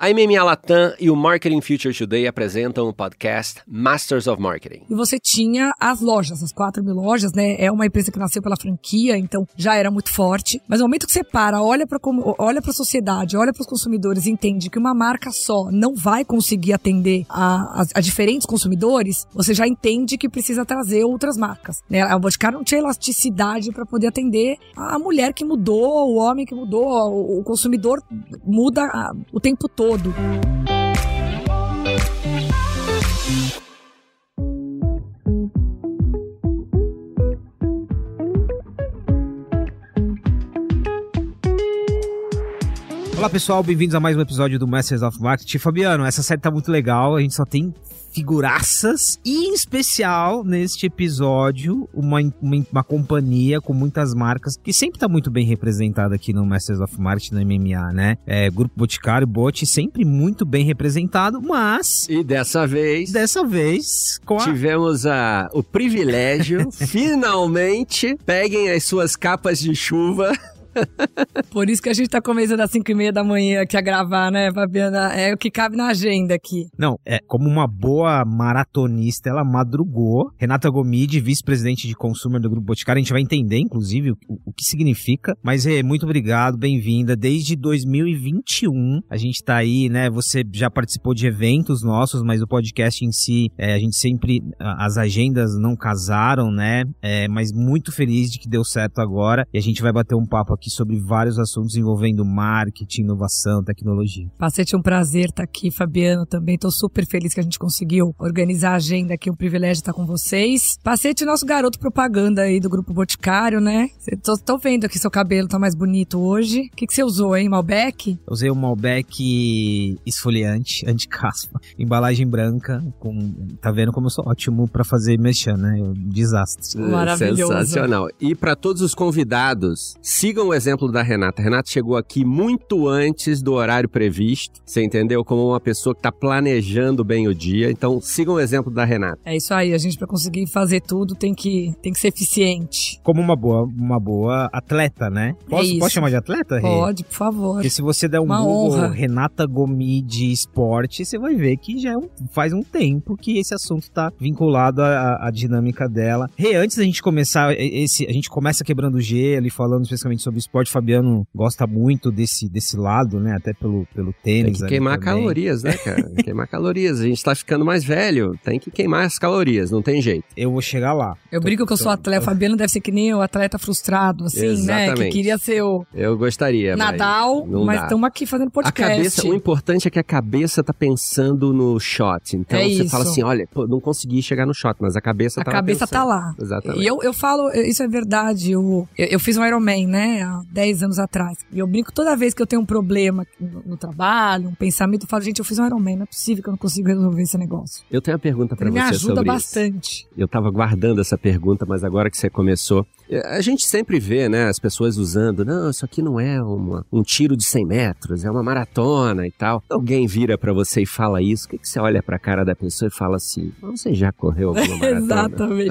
A MMA Latam e o Marketing Future Today apresentam o podcast Masters of Marketing. E você tinha as lojas, as 4 mil lojas, né? É uma empresa que nasceu pela franquia, então já era muito forte. Mas no momento que você para, olha para olha a sociedade, olha para os consumidores entende que uma marca só não vai conseguir atender a, a, a, diferentes consumidores, você já entende que precisa trazer outras marcas. Né? A Boticário não tinha elasticidade para poder atender a mulher que mudou, o homem que mudou, o, o consumidor muda a, o tempo todo todo. Olá pessoal, bem-vindos a mais um episódio do Masters of Marketing. Fabiano, essa série tá muito legal, a gente só tem figuraças e em especial neste episódio uma, uma, uma, companhia com muitas marcas que sempre tá muito bem representada aqui no Masters of Marketing no MMA, né? É, Grupo Boticário, Bot sempre muito bem representado, mas e dessa vez dessa vez a... tivemos a, o privilégio finalmente peguem as suas capas de chuva Por isso que a gente tá começando às 5 e meia da manhã aqui a gravar, né, Fabiana? É o que cabe na agenda aqui. Não, é como uma boa maratonista, ela madrugou. Renata Gomide, vice-presidente de consumer do Grupo Boticário, a gente vai entender, inclusive, o, o que significa. Mas, é muito obrigado, bem-vinda. Desde 2021, a gente tá aí, né? Você já participou de eventos nossos, mas o podcast em si, é, a gente sempre, as agendas não casaram, né? É, mas muito feliz de que deu certo agora. E a gente vai bater um papo aqui sobre vários assuntos envolvendo marketing, inovação, tecnologia. Pacete, é um prazer estar aqui, Fabiano, também. Estou super feliz que a gente conseguiu organizar a agenda aqui, um privilégio estar com vocês. Pacete, nosso garoto propaganda aí do Grupo Boticário, né? Estou vendo aqui seu cabelo tá mais bonito hoje. O que, que você usou, hein? Malbec? usei um Malbec esfoliante, anti-caspa, embalagem branca, com... tá vendo como eu sou ótimo para fazer mexer, né? Desastre. Maravilhoso. Sensacional. E para todos os convidados, sigam o exemplo da Renata. A Renata chegou aqui muito antes do horário previsto, você entendeu? Como uma pessoa que está planejando bem o dia. Então, sigam o exemplo da Renata. É isso aí, a gente para conseguir fazer tudo tem que, tem que ser eficiente. Como uma boa, uma boa atleta, né? Posso, é posso chamar de atleta, Rê? Pode, por favor. Porque se você der um uma Google honra. Renata Gomi de esporte, você vai ver que já é um, faz um tempo que esse assunto está vinculado à, à, dinâmica dela. Rê, antes da gente começar, esse, a gente começa quebrando o gelo e falando especificamente sobre esporte, Fabiano gosta muito desse, desse lado, né? Até pelo, pelo tênis. Tem que queimar também. calorias, né, cara? queimar calorias. A gente tá ficando mais velho, tem que queimar as calorias, não tem jeito. Eu vou chegar lá. Eu brinco que eu sou atleta, Fabiano deve ser que nem o atleta frustrado, assim, Exatamente. né? Que queria ser o. Eu gostaria. Nadal, mas estamos aqui fazendo podcast. A cabeça, o importante é que a cabeça tá pensando no shot. Então é você isso. fala assim: olha, pô, não consegui chegar no shot, mas a cabeça a tá A cabeça pensando. tá lá. Exatamente. E eu, eu falo, isso é verdade. Eu, eu, eu fiz um Ironman, né? Há 10 anos atrás. E eu brinco toda vez que eu tenho um problema no, no trabalho, um pensamento, eu falo, gente, eu fiz um Ironman, não é possível que eu não consigo resolver esse negócio. Eu tenho uma pergunta para você me ajuda sobre bastante. Isso. Eu tava guardando essa pergunta, mas agora que você começou, a gente sempre vê, né, as pessoas usando, não, isso aqui não é uma, um tiro de 100 metros, é uma maratona e tal. Alguém vira para você e fala isso, o que, que você olha pra cara da pessoa e fala assim, você já correu alguma maratona? Exatamente.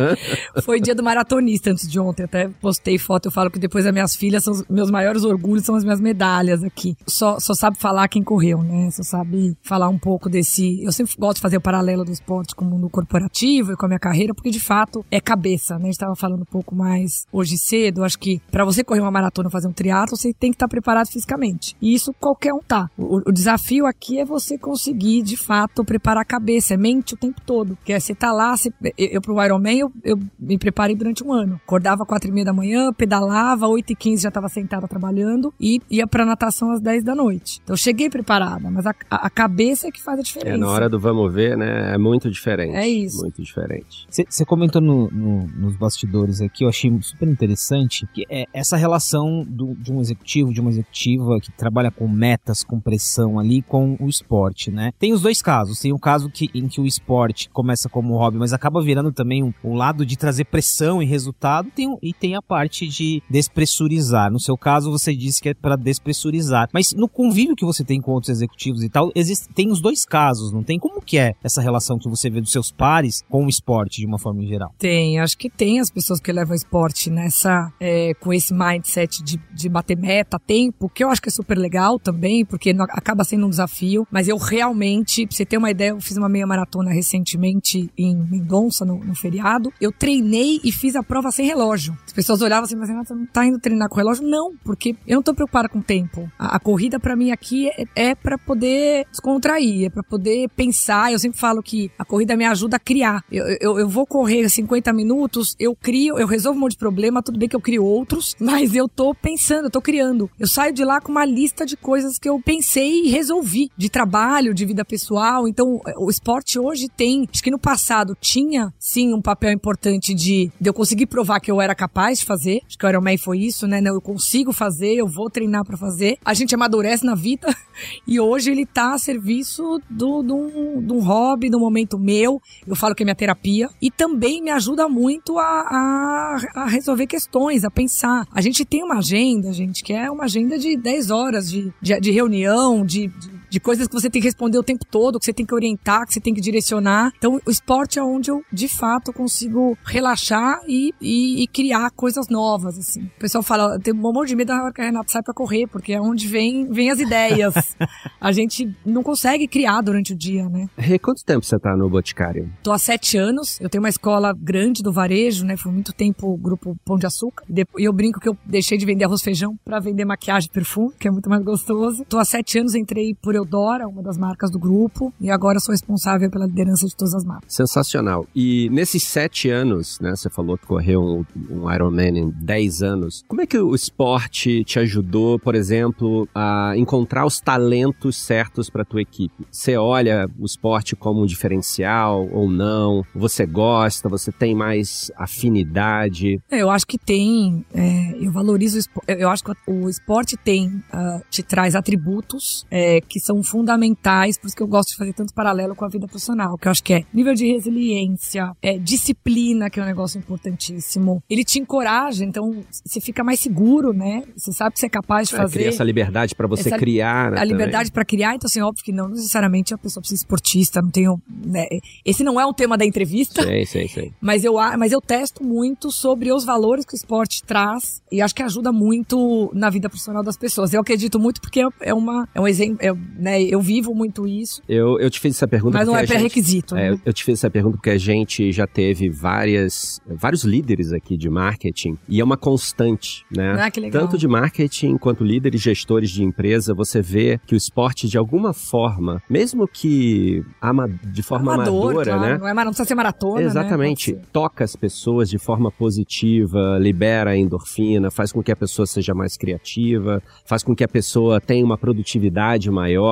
Foi dia do maratonista antes de ontem, até postei foto, eu falo que depois as minhas filhas são meus maiores orgulhos, são as minhas medalhas aqui. Só, só sabe falar quem correu, né? Só sabe falar um pouco desse. Eu sempre gosto de fazer o paralelo do esporte com o mundo corporativo e com a minha carreira, porque de fato é cabeça, né? A gente tava falando um pouco mais hoje cedo. Acho que para você correr uma maratona, fazer um triatlo, você tem que estar tá preparado fisicamente. E isso qualquer um tá. O, o, desafio aqui é você conseguir, de fato, preparar a cabeça, é mente o tempo todo. Porque é, você tá lá, você, eu, eu pro Ironman, eu, eu me preparei durante um ano. Acordava quatro e meia da manhã, pedalava, oito e quinze já tava sentada trabalhando e ia pra natação às 10 da noite. Então eu cheguei preparada, mas a, a, cabeça é que faz a diferença. É, na hora do vamos ver, né? É muito diferente. É isso. Muito diferente. Você comentou no, no, nos bastidores aqui, eu achei super interessante, que é essa relação do, de um executivo, de uma executiva que trabalha com metas, com pressão ali, com o esporte, né? Tem os dois casos. Tem o caso que, em que o esporte começa como hobby, mas acaba virando também um, um lado de trazer pressão e resultado, tem, e tem a parte de despressurizar. No seu caso, você disse que é para despressurizar. Mas no convívio que você tem com outros executivos e tal, existe, tem os dois casos, não tem? Como que é essa relação que você vê dos seus pares com o esporte de uma forma geral? Tem, acho que tem as pessoas que levam esporte esporte nessa, é, com esse mindset de, de bater meta, tempo, que eu acho que é super legal também, porque acaba sendo um desafio, mas eu realmente, pra você ter uma ideia, eu fiz uma meia maratona recentemente em Mendonça, no, no feriado, eu treinei e fiz a prova sem relógio. As pessoas olhavam assim, mas não tá indo treinar com relógio? Não, porque eu não tô preocupada com o tempo. A, a corrida para mim aqui é, é para poder descontrair, é para poder pensar. Eu sempre falo que a corrida me ajuda a criar. Eu, eu, eu vou correr 50 minutos, eu crio, eu resolvo um monte de problema, tudo bem que eu crio outros, mas eu tô pensando, eu tô criando. Eu saio de lá com uma lista de coisas que eu pensei e resolvi, de trabalho, de vida pessoal. Então, o esporte hoje tem, acho que no passado tinha sim um papel importante de, de eu conseguir provar que eu era capaz de fazer. Acho que o Ironman foi isso, né? Eu consigo fazer, eu vou treinar para fazer. A gente amadurece na vida e hoje ele tá a serviço do, do, do hobby, do momento meu. Eu falo que é minha terapia. E também me ajuda muito a, a, a resolver questões, a pensar. A gente tem uma agenda, gente, que é uma agenda de 10 horas de, de, de reunião, de, de de coisas que você tem que responder o tempo todo, que você tem que orientar, que você tem que direcionar. Então, o esporte é onde eu, de fato, consigo relaxar e, e, e criar coisas novas, assim. O pessoal fala, tem um monte de medo da hora que a Renata sai pra correr, porque é onde vem, vem as ideias. a gente não consegue criar durante o dia, né? Rê, quanto tempo você tá no Boticário? Tô há sete anos. Eu tenho uma escola grande do varejo, né? Foi muito tempo o grupo Pão de Açúcar. E eu brinco que eu deixei de vender arroz feijão para vender maquiagem e perfume, que é muito mais gostoso. Tô há sete anos, entrei por Eudora, uma das marcas do grupo, e agora sou responsável pela liderança de todas as marcas. Sensacional. E nesses sete anos, né, você falou que correu um, um Ironman em dez anos, como é que o esporte te ajudou, por exemplo, a encontrar os talentos certos para tua equipe? Você olha o esporte como um diferencial ou não? Você gosta? Você tem mais afinidade? É, eu acho que tem. É, eu valorizo o esporte. Eu acho que o esporte tem, uh, te traz atributos é, que são fundamentais, por isso que eu gosto de fazer tanto paralelo com a vida profissional, que eu acho que é nível de resiliência, é, disciplina, que é um negócio importantíssimo. Ele te encoraja, então você fica mais seguro, né? Você sabe que você é capaz de é, fazer. Cria essa liberdade para você essa, criar. Né, a liberdade para criar, então assim, óbvio que não necessariamente a pessoa precisa ser esportista, não tenho. Né? Esse não é o tema da entrevista. Sei, sei, sei. Mas eu, mas eu testo muito sobre os valores que o esporte traz e acho que ajuda muito na vida profissional das pessoas. Eu acredito muito porque é uma é um exemplo, é, né, eu vivo muito isso. Eu, eu te fiz essa pergunta. Mas não é pré-requisito. Né? É, eu te fiz essa pergunta porque a gente já teve várias, vários líderes aqui de marketing e é uma constante, né? Ah, que legal. Tanto de marketing quanto líderes gestores de empresa, você vê que o esporte, de alguma forma, mesmo que ama, de forma Amador, amadora, claro. né? Não, é, não precisa ser maratona. Né? Exatamente. Né? Toca as pessoas de forma positiva, libera a endorfina, faz com que a pessoa seja mais criativa, faz com que a pessoa tenha uma produtividade maior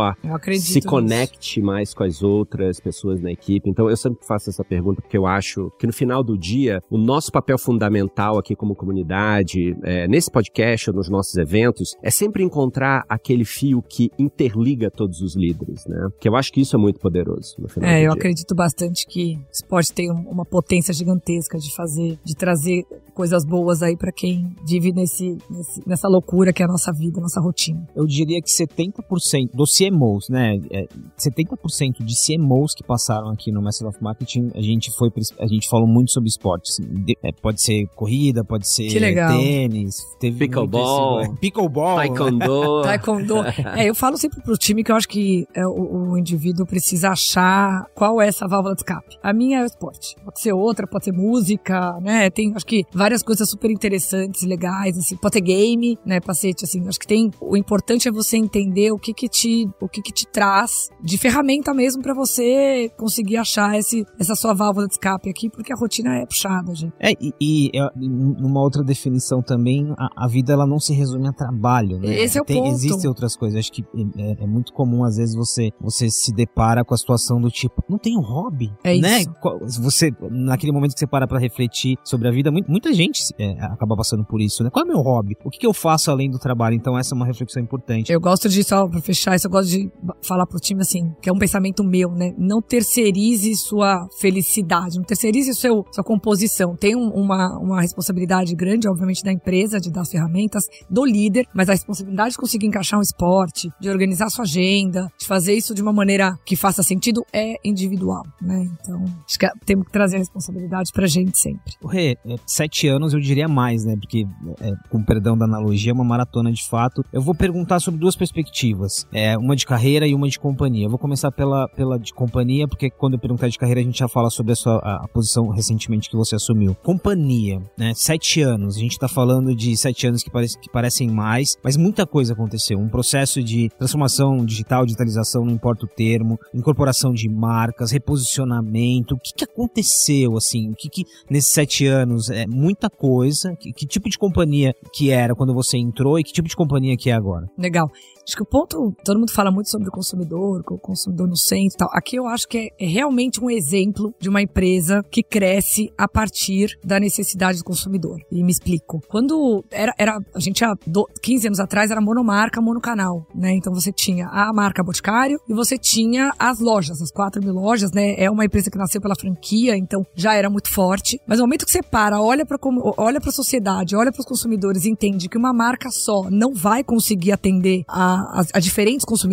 se conecte nisso. mais com as outras pessoas na equipe. Então eu sempre faço essa pergunta porque eu acho que no final do dia o nosso papel fundamental aqui como comunidade, é, nesse podcast ou nos nossos eventos, é sempre encontrar aquele fio que interliga todos os líderes, né? Que eu acho que isso é muito poderoso. No final é, eu dia. acredito bastante que o esporte tem uma potência gigantesca de fazer, de trazer coisas boas aí para quem vive nesse, nesse, nessa loucura que é a nossa vida, a nossa rotina. Eu diria que 70% dos CMOs, né, é, 70% de CMOs que passaram aqui no Master of Marketing, a gente foi, a gente falou muito sobre esportes. É, pode ser corrida, pode ser tênis, teve pickleball, esse, pickleball, taekwondo. taekwondo. É, eu falo sempre pro time que eu acho que é, o, o, indivíduo precisa achar qual é essa válvula de escape. A minha é o esporte. Pode ser outra, pode ser música, né? Tem, acho que várias coisas super interessantes, legais, assim. Pode ser game, né, Pacete, assim. Acho que tem, o importante é você entender o que que te, o que que te traz de ferramenta mesmo para você conseguir achar esse, essa sua válvula de escape aqui, porque a rotina é puxada, gente. É, e, e numa outra definição também, a, a, vida ela não se resume a trabalho, né? Esse é o Tem, ponto. Existem outras coisas. Acho que é, é, muito comum, às vezes, você, você se depara com a situação do tipo, não tem um hobby, é né? Isso. Você, naquele momento que você para pra refletir sobre a vida, muita gente é, acaba passando por isso, né? Qual é o meu hobby? O que, que eu faço além do trabalho? Então, essa é uma reflexão importante. Eu gosto de, só pra fechar isso, eu gosto de falar pro time assim, que é um pensamento meu, né? Não terceirize sua felicidade, não terceirize seu, sua composição. Tem um, uma, uma responsabilidade grande, obviamente, da empresa, de dar as ferramentas, do líder, mas a responsabilidade de conseguir encaixar um esporte, de organizar sua agenda, de fazer isso de uma maneira que faça sentido, é individual, né? Então, acho que temos que trazer a responsabilidade pra gente sempre. O Rê, é, sete anos, eu diria mais, né? Porque, é, com perdão da analogia, é uma maratona de fato. Eu vou perguntar sobre duas perspectivas, é, uma de carreira e uma de companhia. Eu vou começar pela, pela de companhia, porque quando eu perguntar de carreira, a gente já fala sobre a sua a, a posição recentemente que você assumiu. Companhia, né? Sete anos. A gente tá falando de sete anos que, parece, que parecem mais, mas muita coisa aconteceu. Um processo de transformação digital, digitalização, não importa o termo, incorporação de marcas, reposicionamento. O que, que aconteceu, assim? O que, que nesses sete anos é muita coisa? Que, que tipo de companhia que era quando você entrou e que tipo de companhia que é agora? Legal. Acho que o ponto, todo mundo fala muito sobre o consumidor, o consumidor no centro e tal. Aqui eu acho que é, é realmente um exemplo de uma empresa que cresce a partir da necessidade do consumidor. E me explico. Quando era, era a gente há 15 anos atrás era monomarca, monocanal, né? Então você tinha a marca Boticário e você tinha as lojas, as 4 mil lojas, né? É uma empresa que nasceu pela franquia, então já era muito forte. Mas no momento que você para, olha para olha a sociedade, olha para os consumidores entende que uma marca só não vai conseguir atender a a, a, diferentes consumidores,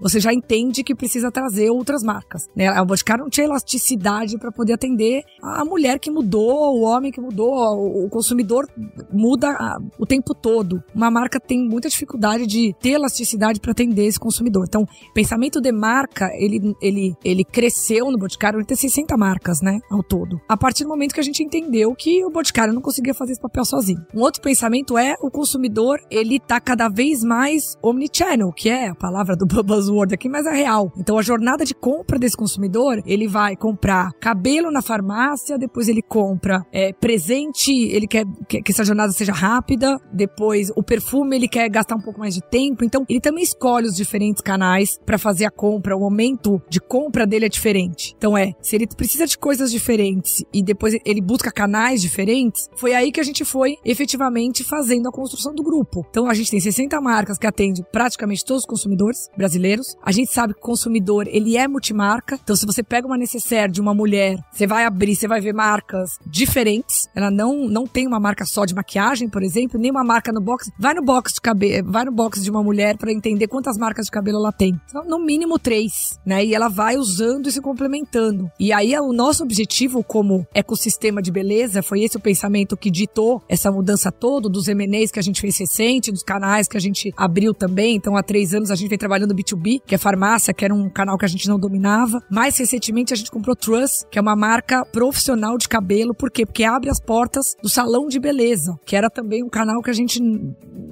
você já entende que precisa trazer outras marcas. Né? A Boticário não tinha elasticidade para poder atender a mulher que mudou, o homem que mudou, o, consumidor muda o tempo todo. Uma marca tem muita dificuldade de ter elasticidade para atender esse consumidor. Então, pensamento de marca, ele, ele, ele cresceu no Boticário, ele tem 60 marcas, né, ao todo. A partir do momento que a gente entendeu que o Boticário não conseguia fazer esse papel sozinho. Um outro pensamento é o consumidor, ele tá cada vez mais omnichannel, que é a palavra do buzzword aqui, mas é real. Então a jornada de compra desse consumidor, ele vai comprar cabelo na farmácia, depois ele compra é, presente, ele quer que, essa jornada seja rápida, depois o perfume ele quer gastar um pouco mais de tempo, então ele também escolhe os diferentes canais para fazer a compra, o momento de compra dele é diferente. Então é, se ele precisa de coisas diferentes e depois ele busca canais diferentes, foi aí que a gente foi efetivamente fazendo a construção do grupo. Então a gente tem 60 marcas que atendem praticamente todos os consumidores brasileiros. A gente sabe que o consumidor, ele é multimarca. Então, se você pega uma necessaire de uma mulher, você vai abrir, você vai ver marcas diferentes. Ela não, não tem uma marca só de maquiagem, por exemplo, nem uma marca no box. Vai no box de cabelo, vai no box de uma mulher para entender quantas marcas de cabelo ela tem. Então, no mínimo três, né? E ela vai usando e se complementando. E aí, o nosso objetivo como ecossistema de beleza, foi esse o pensamento que ditou essa mudança toda, dos M&As que a gente fez recente, dos canais que a gente abriu também, então, há três anos a gente vem trabalhando B2B, que é farmácia, que era um canal que a gente não dominava. Mais recentemente a gente comprou Trust, que é uma marca profissional de cabelo. Por quê? Porque abre as portas do salão de beleza, que era também um canal que a gente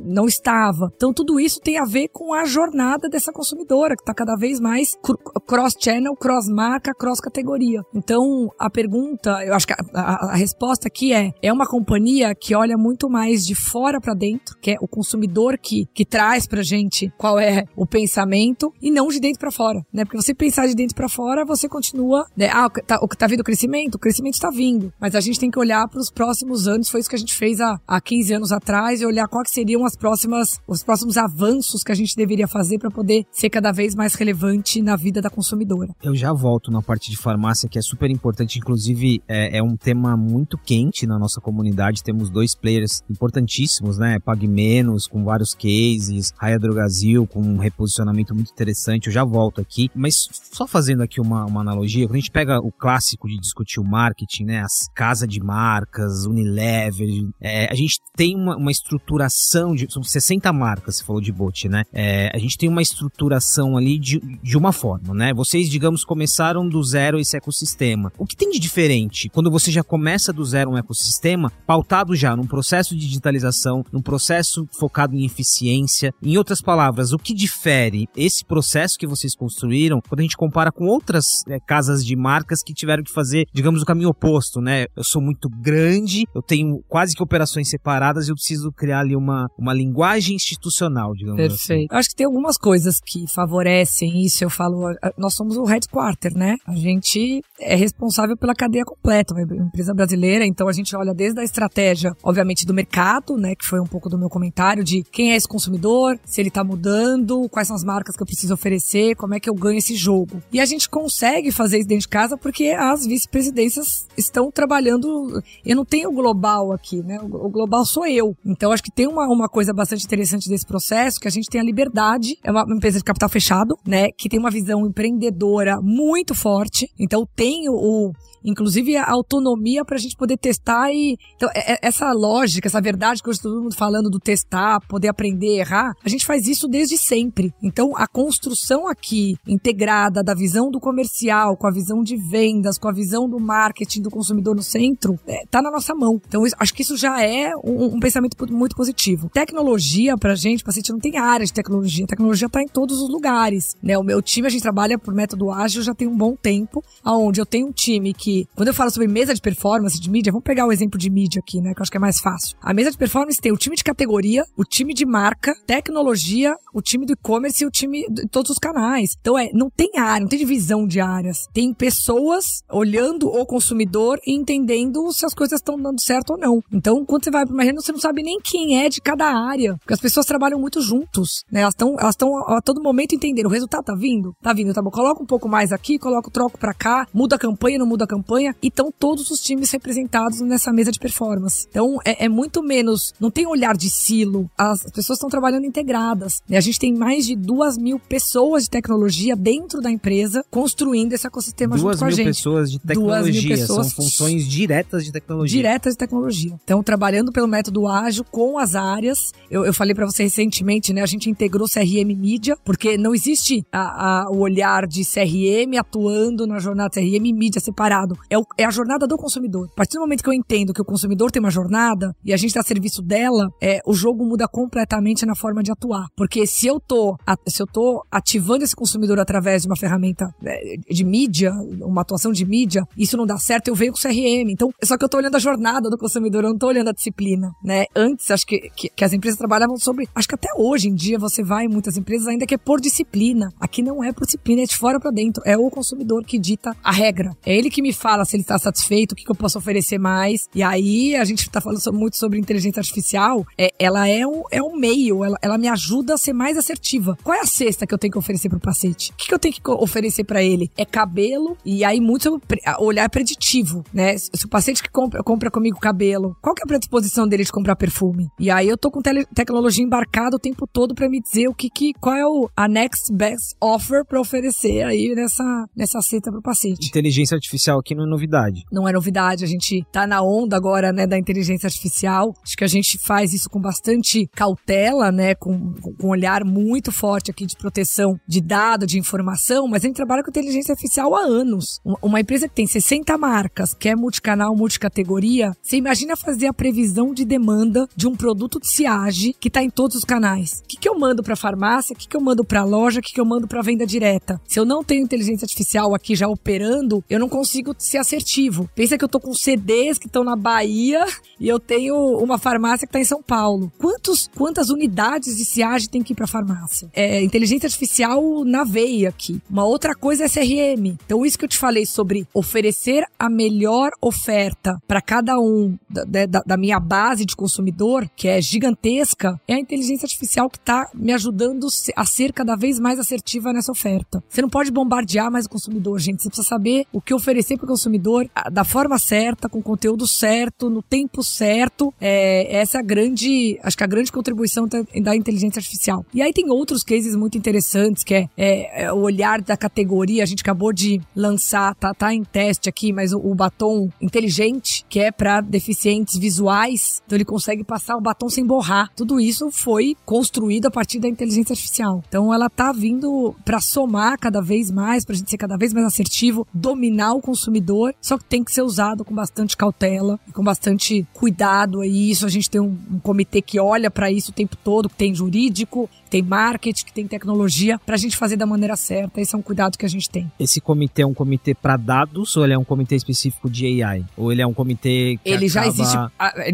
não estava. Então, tudo isso tem a ver com a jornada dessa consumidora, que está cada vez mais cross-channel, cross-marca, cross-categoria. Então, a pergunta, eu acho que a, a, a, resposta aqui é: é uma companhia que olha muito mais de fora para dentro, que é o consumidor que, que traz pra gente qual é o pensamento e não de dentro para fora, né? Porque você pensar de dentro para fora, você continua, né? Ah, tá, tá vindo o crescimento? O crescimento está vindo, mas a gente tem que olhar para os próximos anos, foi isso que a gente fez há, há 15 anos atrás e olhar quais seriam as próximas, os próximos avanços que a gente deveria fazer para poder ser cada vez mais relevante na vida da consumidora. Eu já volto na parte de farmácia que é super importante, inclusive é, é um tema muito quente na nossa comunidade. Temos dois players importantíssimos, né? Pague Menos, com vários cases, Raia Droga Brasil, com um reposicionamento muito interessante. Eu já volto aqui, mas só fazendo aqui uma, uma analogia, quando a gente pega o clássico de discutir o marketing, né, as casas de marcas, Unilever, é, a gente tem uma, uma, estruturação de. São 60 marcas, você falou de bot, né? É, a gente tem uma estruturação ali de, de uma forma, né? Vocês, digamos, começaram do zero esse ecossistema. O que tem de diferente quando você já começa do zero um ecossistema, pautado já num processo de digitalização, num processo focado em eficiência, em outras palavras, o que difere esse processo que vocês construíram quando a gente compara com outras é, casas de marcas que tiveram que fazer, digamos, o caminho oposto, né? Eu sou muito grande, eu tenho quase que operações separadas e eu preciso criar ali uma, uma linguagem institucional, digamos Perfeito. assim. Perfeito. Acho que tem algumas coisas que favorecem isso. Eu falo, nós somos o headquarter, né? A gente é responsável pela cadeia completa, uma empresa brasileira, então a gente olha desde a estratégia, obviamente, do mercado, né? Que foi um pouco do meu comentário de quem é esse consumidor, se ele está mudando, quais são as marcas que eu preciso oferecer, como é que eu ganho esse jogo. E a gente consegue fazer isso dentro de casa porque as vice-presidências estão trabalhando. Eu não tenho global aqui, né? O global sou eu. Então acho que tem uma, uma coisa bastante interessante desse processo, que a gente tem a liberdade, é uma empresa de capital fechado, né? Que tem uma visão empreendedora muito forte. Então tem o, inclusive a autonomia para a gente poder testar vai. Então, é, é, essa lógica, essa verdade que hoje todo mundo falando do testar, poder aprender, errar, a gente faz isso desde sempre. Então, a construção aqui integrada da visão do comercial, com a visão de vendas, com a visão do marketing do consumidor no centro, é, tá na nossa mão. Então, acho que isso já é um, um pensamento muito positivo. Tecnologia, pra gente, paciente não tem área de tecnologia. A tecnologia tá em todos os lugares. Né? O meu time, a gente trabalha por método ágil já tem um bom tempo, aonde eu tenho um time que, quando eu falo sobre mesa de performance de mídia, vamos pegar o exemplo de mídia aqui, né? Que eu acho que é mais fácil. A mesa de performance tem o time de categoria, o time de marca, tecnologia, o time do e-commerce e o time de todos os canais. Então é, não tem área, não tem divisão de áreas. Tem pessoas olhando o consumidor e entendendo se as coisas estão dando certo ou não. Então, quando você vai para uma reunião, você não sabe nem quem é de cada área, porque as pessoas trabalham muito juntos, né? Elas estão elas estão a todo momento entendendo, o resultado tá vindo? Tá vindo, tá bom. Coloca um pouco mais aqui, coloca troco para cá, muda a campanha, não muda a campanha, e estão todos os times representados nessa mesa de performance. Então, é, é muito menos, não tem olhar de silo, as pessoas estão trabalhando integradas. Né? A gente tem mais de duas mil pessoas de tecnologia dentro da empresa construindo esse ecossistema duas junto com a gente. Pessoas de tecnologia, pessoas são funções diretas de tecnologia. Diretas de tecnologia. Então, trabalhando pelo método ágil com as áreas. Eu, eu falei para você recentemente, né? A gente integrou CRM mídia, porque não existe a, a, o olhar de CRM atuando na jornada CRM e mídia separado. É, o, é a jornada do consumidor. A partir do momento que eu entendo que o consumidor tem uma jornada e a gente dá serviço dela, é, o jogo muda completamente na forma de atuar. Porque se eu tô, se eu tô ativando esse consumidor através de uma ferramenta é, de mídia, uma atuação de mídia, isso não dá certo, eu venho com CRM. Então, só que eu tô olhando a jornada do consumidor, eu não tô olhando a disciplina, né? Antes, acho que, que, que as empresas trabalhavam sobre, acho que até hoje em dia você vai em muitas empresas ainda que é por disciplina. Aqui não é por disciplina, é de fora para dentro. É o consumidor que dita a regra. É ele que me fala se ele está satisfeito, o que, que eu posso oferecer mais. E aí a gente está falando muito sobre inteligência artificial. É, ela é um, é um meio, ela, ela me ajuda a ser mais assertiva. Qual é a cesta que eu tenho que oferecer pro paciente? O que, que eu tenho que oferecer para ele? É cabelo, e aí muito olhar preditivo, né? Se o paciente que compra, compra comigo cabelo, qual que é a predisposição dele de comprar perfume? E aí eu tô com tecnologia embarcada o tempo todo para me dizer o que, que qual é o, a next best offer para oferecer aí nessa, nessa cesta pro paciente. Inteligência artificial aqui não é novidade. Não é novidade, a gente tá na onda agora, né, da inteligência artificial. Acho que a gente faz isso com bastante cautela, né, com, com um olhar muito forte aqui de proteção de dado, de informação, mas a gente trabalha com inteligência artificial há anos. Uma empresa que tem 60 marcas, que é multicanal, multicategoria, você imagina fazer a previsão de demanda de um produto de Ciage que tá em todos os canais. O que, que eu mando para farmácia? O que, que eu mando para loja? O que, que eu mando para venda direta? Se eu não tenho inteligência artificial aqui já operando, eu não consigo ser assertivo. Pensa que eu tô com CDs que estão na Bahia e eu tenho uma farmácia que tá em São Paulo. Quantos, quantas unidades de Ciage tem que ir para farmácia? É inteligência artificial na veia aqui. Uma outra coisa é CRM. Então isso que eu te falei sobre oferecer a melhor oferta para cada um da, da, da minha base de consumidor, que é gigantesca, é a inteligência artificial que está me ajudando a ser cada vez mais assertiva nessa oferta. Você não pode bombardear mais o consumidor, gente. Você precisa saber o que oferecer para o consumidor da forma certa, com o conteúdo certo, no tempo certo. É, essa é a grande, acho que a grande contribuição da inteligência artificial. E aí tem outros cases muito interessantes, que é, é, é o olhar da categoria. A gente acabou de lançar, tá, tá em teste aqui, mas o, o batom inteligente, que é para deficientes visuais. Então ele consegue passar o batom sem borrar. Tudo isso foi construído a partir da inteligência artificial. Então ela tá vindo para somar cada vez mais, pra gente ser cada vez mais assertivo, dominar o consumidor, só que tem que ser usado com bastante cautela e com bastante cuidado. E isso a gente tem um, um comitê que olha para isso o tempo todo, que tem jurídico, tem marketing, que tem tecnologia, para a gente fazer da maneira certa. Esse é um cuidado que a gente tem. Esse comitê é um comitê para dados ou ele é um comitê específico de AI? Ou ele é um comitê que Ele acaba... já existe,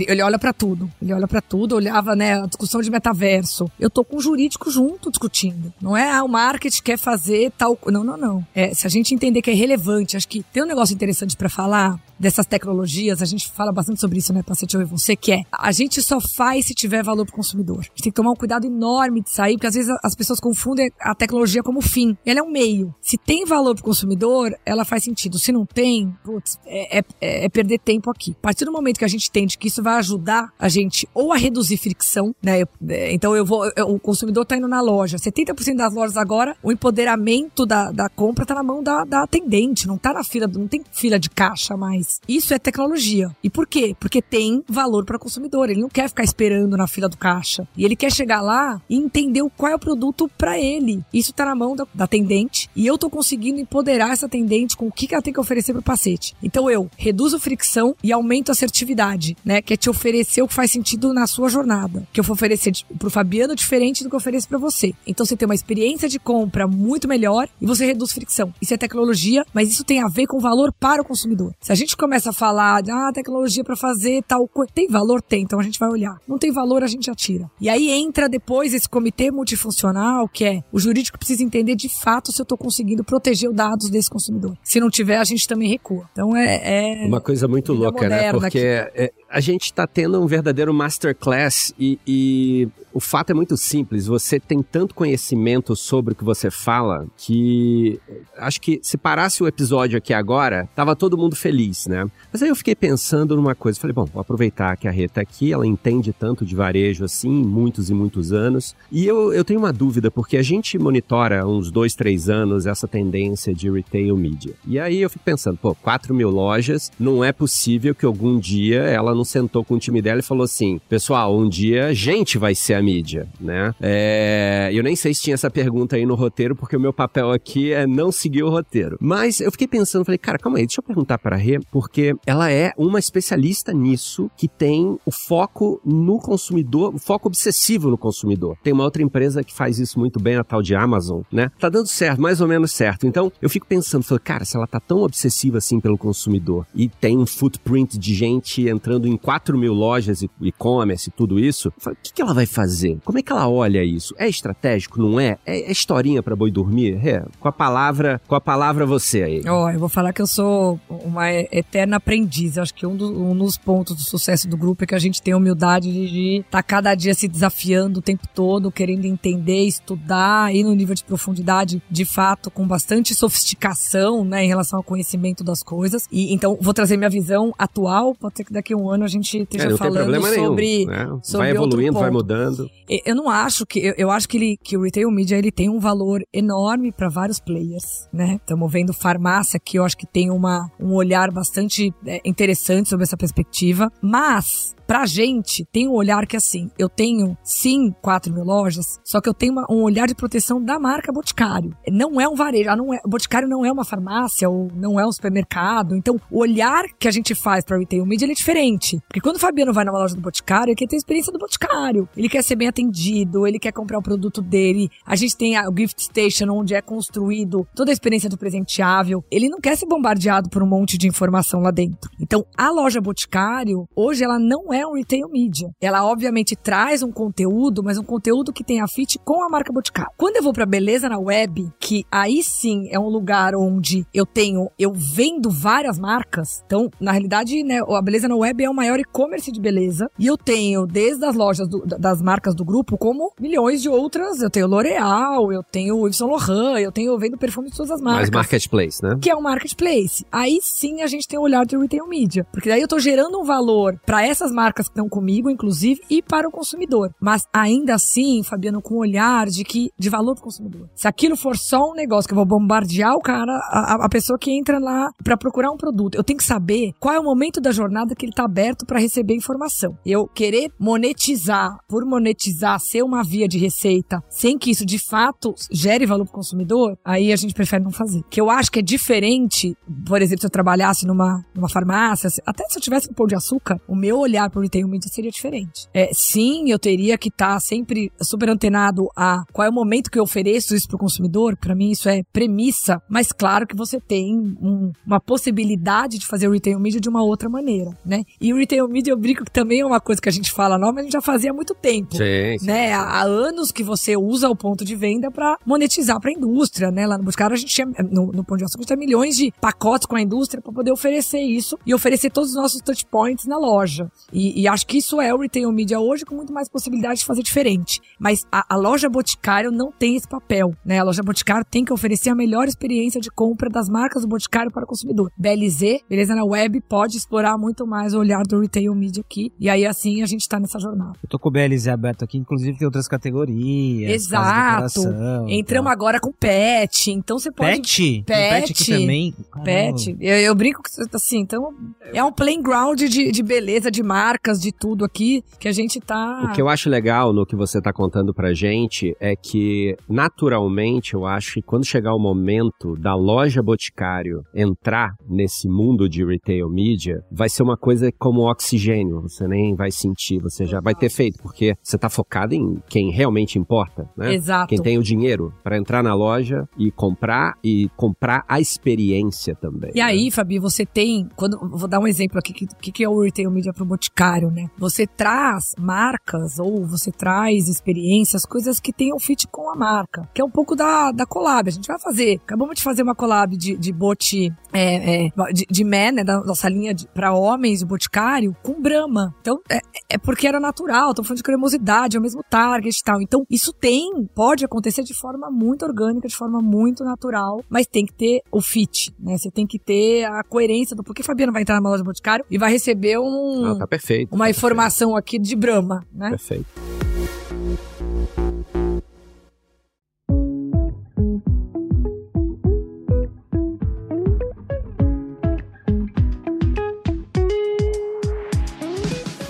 ele olha para tudo. Ele olha para tudo, olhava, né, a discussão de metaverso. Eu tô com o jurídico junto discutindo. Não é ah, o marketing quer fazer tal, não, não, não. É, se a gente entender que é relevante, acho que tem um negócio interessante para falar dessas tecnologias, a gente fala bastante sobre isso, né, paciente eu e você, que é a gente só faz se tiver valor pro consumidor. A gente tem que tomar um cuidado enorme de sair, porque às vezes as pessoas confundem a tecnologia como fim. Ela é um meio. Se tem valor pro consumidor, ela faz sentido. Se não tem, putz, é, é, é perder tempo aqui. A partir do momento que a gente entende que isso vai ajudar a gente ou a reduzir fricção, né? É, então eu vou, eu, o consumidor tá indo na loja. 70% das lojas agora, o empoderamento da, da compra tá na mão da, da atendente, não tá na fila, não tem fila de caixa mais. Isso é tecnologia. E por quê? Porque tem valor para o consumidor. Ele não quer ficar esperando na fila do caixa. E ele quer chegar lá e entender qual é o produto para ele. Isso tá na mão da, da atendente e eu tô conseguindo empoderar essa atendente com o que, que ela tem que oferecer pro paciente. Então eu reduzo fricção e aumento a assertividade, né? Que é te oferecer o que faz sentido na sua jornada. Que eu vou oferecer pro Fabiano diferente do que eu ofereço para você. Então você tem uma experiência de compra muito melhor e você reduz fricção. Isso é tecnologia, mas isso tem a ver com valor para o consumidor. Se a gente começa a falar de ah, tecnologia para fazer tal coisa, tem valor? Tem, então a gente vai olhar. Não tem valor, a gente atira. E aí entra depois esse comitê multifuncional, que é o jurídico precisa entender de fato se eu estou conseguindo proteger os dados desse consumidor. Se não tiver, a gente também recua. Então é. é Uma coisa muito louca, né? Porque é, a gente está tendo um verdadeiro masterclass e, e o fato é muito simples. Você tem tanto conhecimento sobre o que você fala que acho que se parasse o episódio aqui agora, tava todo mundo feliz, né? Mas aí eu fiquei pensando numa coisa. Falei, bom, vou aproveitar que a Rita aqui, ela entende tanto de varejo assim, muitos e muitos anos. E eu, eu tenho uma dúvida, porque a gente monitora uns dois, três anos essa tendência de retail media. E aí eu fico pensando, pô, 4 mil lojas, não é possível que algum dia ela não sentou com o time dela e falou assim: pessoal, um dia gente vai ser a mídia, né? É, eu nem sei se tinha essa pergunta aí no roteiro, porque o meu papel aqui é não seguir o roteiro. Mas eu fiquei pensando, falei, cara, calma aí, deixa eu perguntar para a Rê, porque ela é uma especialista nisso, que tem o foco no consumidor, o foco obsessivo no consumidor. Tem uma outra empresa que faz isso muito bem, a tal de Amazon, né? Tá dando certo, mais ou menos certo. Então, eu fico pensando, falei, cara, se ela tá tão obsessiva assim pelo consumidor e tem um footprint de gente entrando em 4 mil lojas e e-commerce e tudo isso, o que, que ela vai fazer? Como é que ela olha isso? É estratégico? Não é? É, é historinha para boi dormir? É, com a palavra, com a palavra você aí. Ó, oh, eu vou falar que eu sou uma eterna aprendiz. Eu acho que um, do, um dos pontos do sucesso do grupo é que a gente tem a humildade de estar tá cada dia se desafiando o tempo todo, querendo entender, estudar, ir no nível de profundidade, de fato, com bastante sofisticação, né, em relação ao conhecimento das coisas. E então vou trazer minha visão atual. Pode ser que daqui a um ano a gente esteja é, falando sobre, nenhum, né? sobre vai evoluindo, vai mudando. Eu não acho que eu, eu acho que ele que o retail media ele tem um valor enorme para vários players, né? Estamos vendo farmácia que eu acho que tem uma um olhar bastante é, interessante sobre essa perspectiva, mas pra gente, tem um olhar que assim, eu tenho sim 4 mil lojas, só que eu tenho uma, um olhar de proteção da marca Boticário. Não é um varejo, não é, Boticário não é uma farmácia ou não é um supermercado. Então, o olhar que a gente faz pra retail media é diferente. Porque quando o Fabiano vai numa loja do Boticário, ele quer ter a experiência do Boticário. Ele quer ser bem atendido, ele quer comprar o produto dele. A gente tem o Gift Station, onde é construído toda a experiência do presenteável. Ele não quer ser bombardeado por um monte de informação lá dentro. Então, a loja Boticário, hoje, ela não é é um retail media. Ela obviamente traz um conteúdo, mas um conteúdo que tem a fit com a marca Boticário. Quando eu vou para beleza na web, que aí sim é um lugar onde eu tenho, eu vendo várias marcas. Então, na realidade, né, a beleza na web é o maior e-commerce de beleza e eu tenho desde as lojas do, das marcas do grupo como milhões de outras. Eu tenho L'Oreal, eu tenho Yves Saint Laurent, eu tenho eu vendo perfume de todas as marcas. Mais marketplace, né? Que é um marketplace. Aí sim a gente tem o olhar de retail media, porque daí eu tô gerando um valor para essas marcas marcas que estão comigo, inclusive, e para o consumidor. Mas ainda assim, Fabiano, com um olhar de que de valor para o consumidor. Se aquilo for só um negócio que eu vou bombardear o cara, a, a pessoa que entra lá para procurar um produto, eu tenho que saber qual é o momento da jornada que ele está aberto para receber informação. Eu querer monetizar, por monetizar, ser uma via de receita, sem que isso de fato gere valor para o consumidor, aí a gente prefere não fazer. Que eu acho que é diferente, por exemplo, se eu trabalhasse numa, numa farmácia, até se eu tivesse um pão de açúcar, o meu olhar para o retail media seria diferente. É, sim, eu teria que estar tá sempre super antenado a qual é o momento que eu ofereço isso para o consumidor. Para mim, isso é premissa, mas claro que você tem um, uma possibilidade de fazer o retail media de uma outra maneira, né? E o retail media, eu brinco que também é uma coisa que a gente fala nova, mas a gente já fazia há muito tempo. Sim, sim. Né? Há, anos que você usa o ponto de venda para monetizar para a indústria, né? Lá no Buscar a gente tinha, no, no Pão de Açúcar, tinha milhões de pacotes com a indústria para poder oferecer isso e oferecer todos os nossos touch points na loja. E E, e, acho que isso é o retail media hoje com muito mais possibilidade de fazer diferente. Mas a, a, loja Boticário não tem esse papel, né? A loja Boticário tem que oferecer a melhor experiência de compra das marcas do Boticário para o consumidor. BLZ, beleza na web, pode explorar muito mais o olhar do retail media aqui. E aí assim a gente está nessa jornada. Eu tô com o BLZ aberto aqui, inclusive tem outras categorias. Exato. Entramos agora com pet, então você pode. Pet? Pet. pet aqui também. Pet. Eu, eu brinco assim, então é um playground de, de beleza, de marcas, de tudo aqui que a gente tá. O que eu acho legal no que você tá contando pra gente é que, naturalmente, eu acho que quando chegar o momento da loja Boticário entrar nesse mundo de retail media, vai ser uma coisa como oxigênio. Você nem vai sentir, você já vai ter feito, porque você tá focado em quem realmente importa, né? Exato. Quem tem o dinheiro para entrar na loja e comprar e comprar a experiência também. E né? aí, Fabi, você tem, quando vou dar um exemplo aqui, o que, que é o retail media pro Boticário, né? Você traz marcas ou você traz experiências, coisas que tenham fit com a marca, que é um pouco da, da collab. A gente vai fazer, acabamos de fazer uma collab de, de bote, é, é, de, de man, né, da nossa linha para homens, o Boticário, com Brahma. Então, é, é porque era natural, tô falando de cremosidade, é o mesmo target e tal. Então, isso tem, pode acontecer de forma muito orgânica, de forma muito natural, mas tem que ter o fit, né? Você tem que ter a coerência do porquê Fabiana vai entrar na loja do Boticário e vai receber um, ah, tá perfeito, uma tá informação perfeito. aqui de Brahma, né? Perfeito.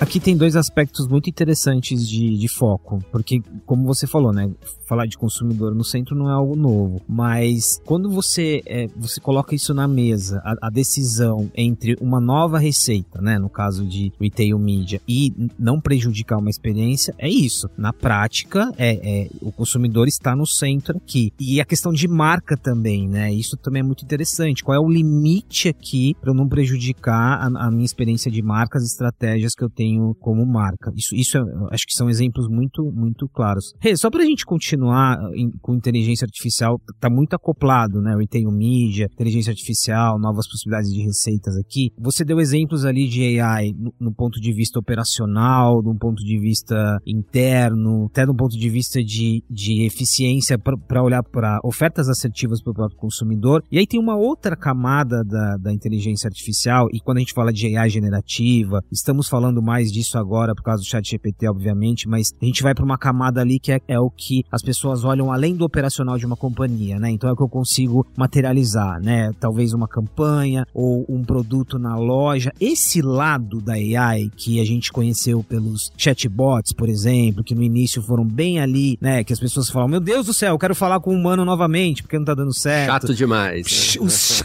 Aqui tem dois aspectos muito interessantes de, de foco, porque, como você falou, né? Falar de consumidor no centro não é algo novo, mas quando você, é, você coloca isso na mesa, a, a, decisão entre uma nova receita, né? No caso de retail media, e não prejudicar uma experiência, é isso. Na prática, é, é o consumidor está no centro aqui. E a questão de marca também, né? Isso também é muito interessante. Qual é o limite aqui para eu não prejudicar a, a minha experiência de marcas, estratégias que eu tenho como marca. Isso, isso é, acho que são exemplos muito, muito claros. Hey, só para a gente continuar em, com inteligência artificial, tá muito acoplado, né? Retail media, inteligência artificial, novas possibilidades de receitas aqui. Você deu exemplos ali de AI no, no ponto de vista operacional, de um ponto de vista interno, até do ponto de vista de, de eficiência para olhar para ofertas assertivas para o próprio consumidor. E aí tem uma outra camada da, da inteligência artificial, e quando a gente fala de AI generativa, estamos falando mais mais disso agora por causa do chat GPT, obviamente, mas a gente vai para uma camada ali que é, é, o que as pessoas olham além do operacional de uma companhia, né? Então é o que eu consigo materializar, né? Talvez uma campanha ou um produto na loja. Esse lado da AI que a gente conheceu pelos chatbots, por exemplo, que no início foram bem ali, né? Que as pessoas falam, meu Deus do céu, eu quero falar com um humano novamente porque não tá dando certo. Chato demais. Né? Os,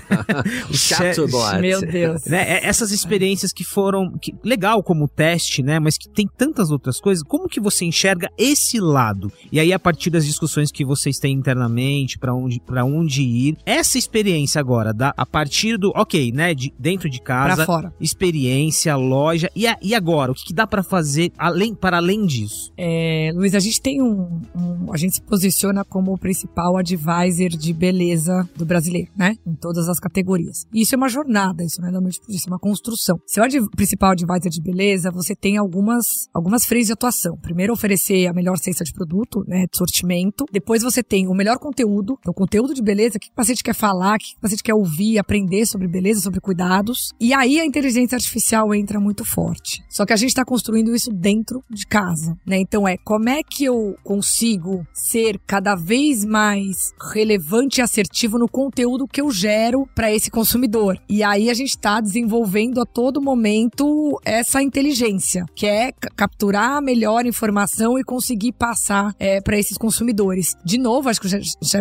os chatbots. Meu Deus. Né? É, essas experiências que foram que, legal como teste, né? Mas que tem tantas outras coisas. Como que você enxerga esse lado? E aí, a partir das discussões que vocês têm internamente, para onde, pra onde ir, essa experiência agora, da, a partir do, ok, né? De, dentro de casa, experiência, loja. E, a, e agora? O que, que, dá para fazer além, para além disso? É, Luiz, a gente tem um, um, A gente se posiciona como o principal advisor de beleza do brasileiro, né? Em todas as categorias. E isso é uma jornada, isso não é isso é uma construção. Seu principal advisor de beleza, você tem algumas, algumas frentes de atuação. Primeiro, oferecer a melhor cesta de produto, né, de sortimento. Depois, você tem o melhor conteúdo, então, conteúdo de beleza, o que o paciente quer falar, o que o paciente quer ouvir, aprender sobre beleza, sobre cuidados. E aí, a inteligência artificial entra muito forte. Só que a gente está construindo isso dentro de casa, né? Então, é como é que eu consigo ser cada vez mais relevante e assertivo no conteúdo que eu gero para esse consumidor. E aí, a gente está desenvolvendo a todo momento essa inteligência inteligência, que é capturar a melhor informação e conseguir passar é, para esses consumidores. De novo, acho que o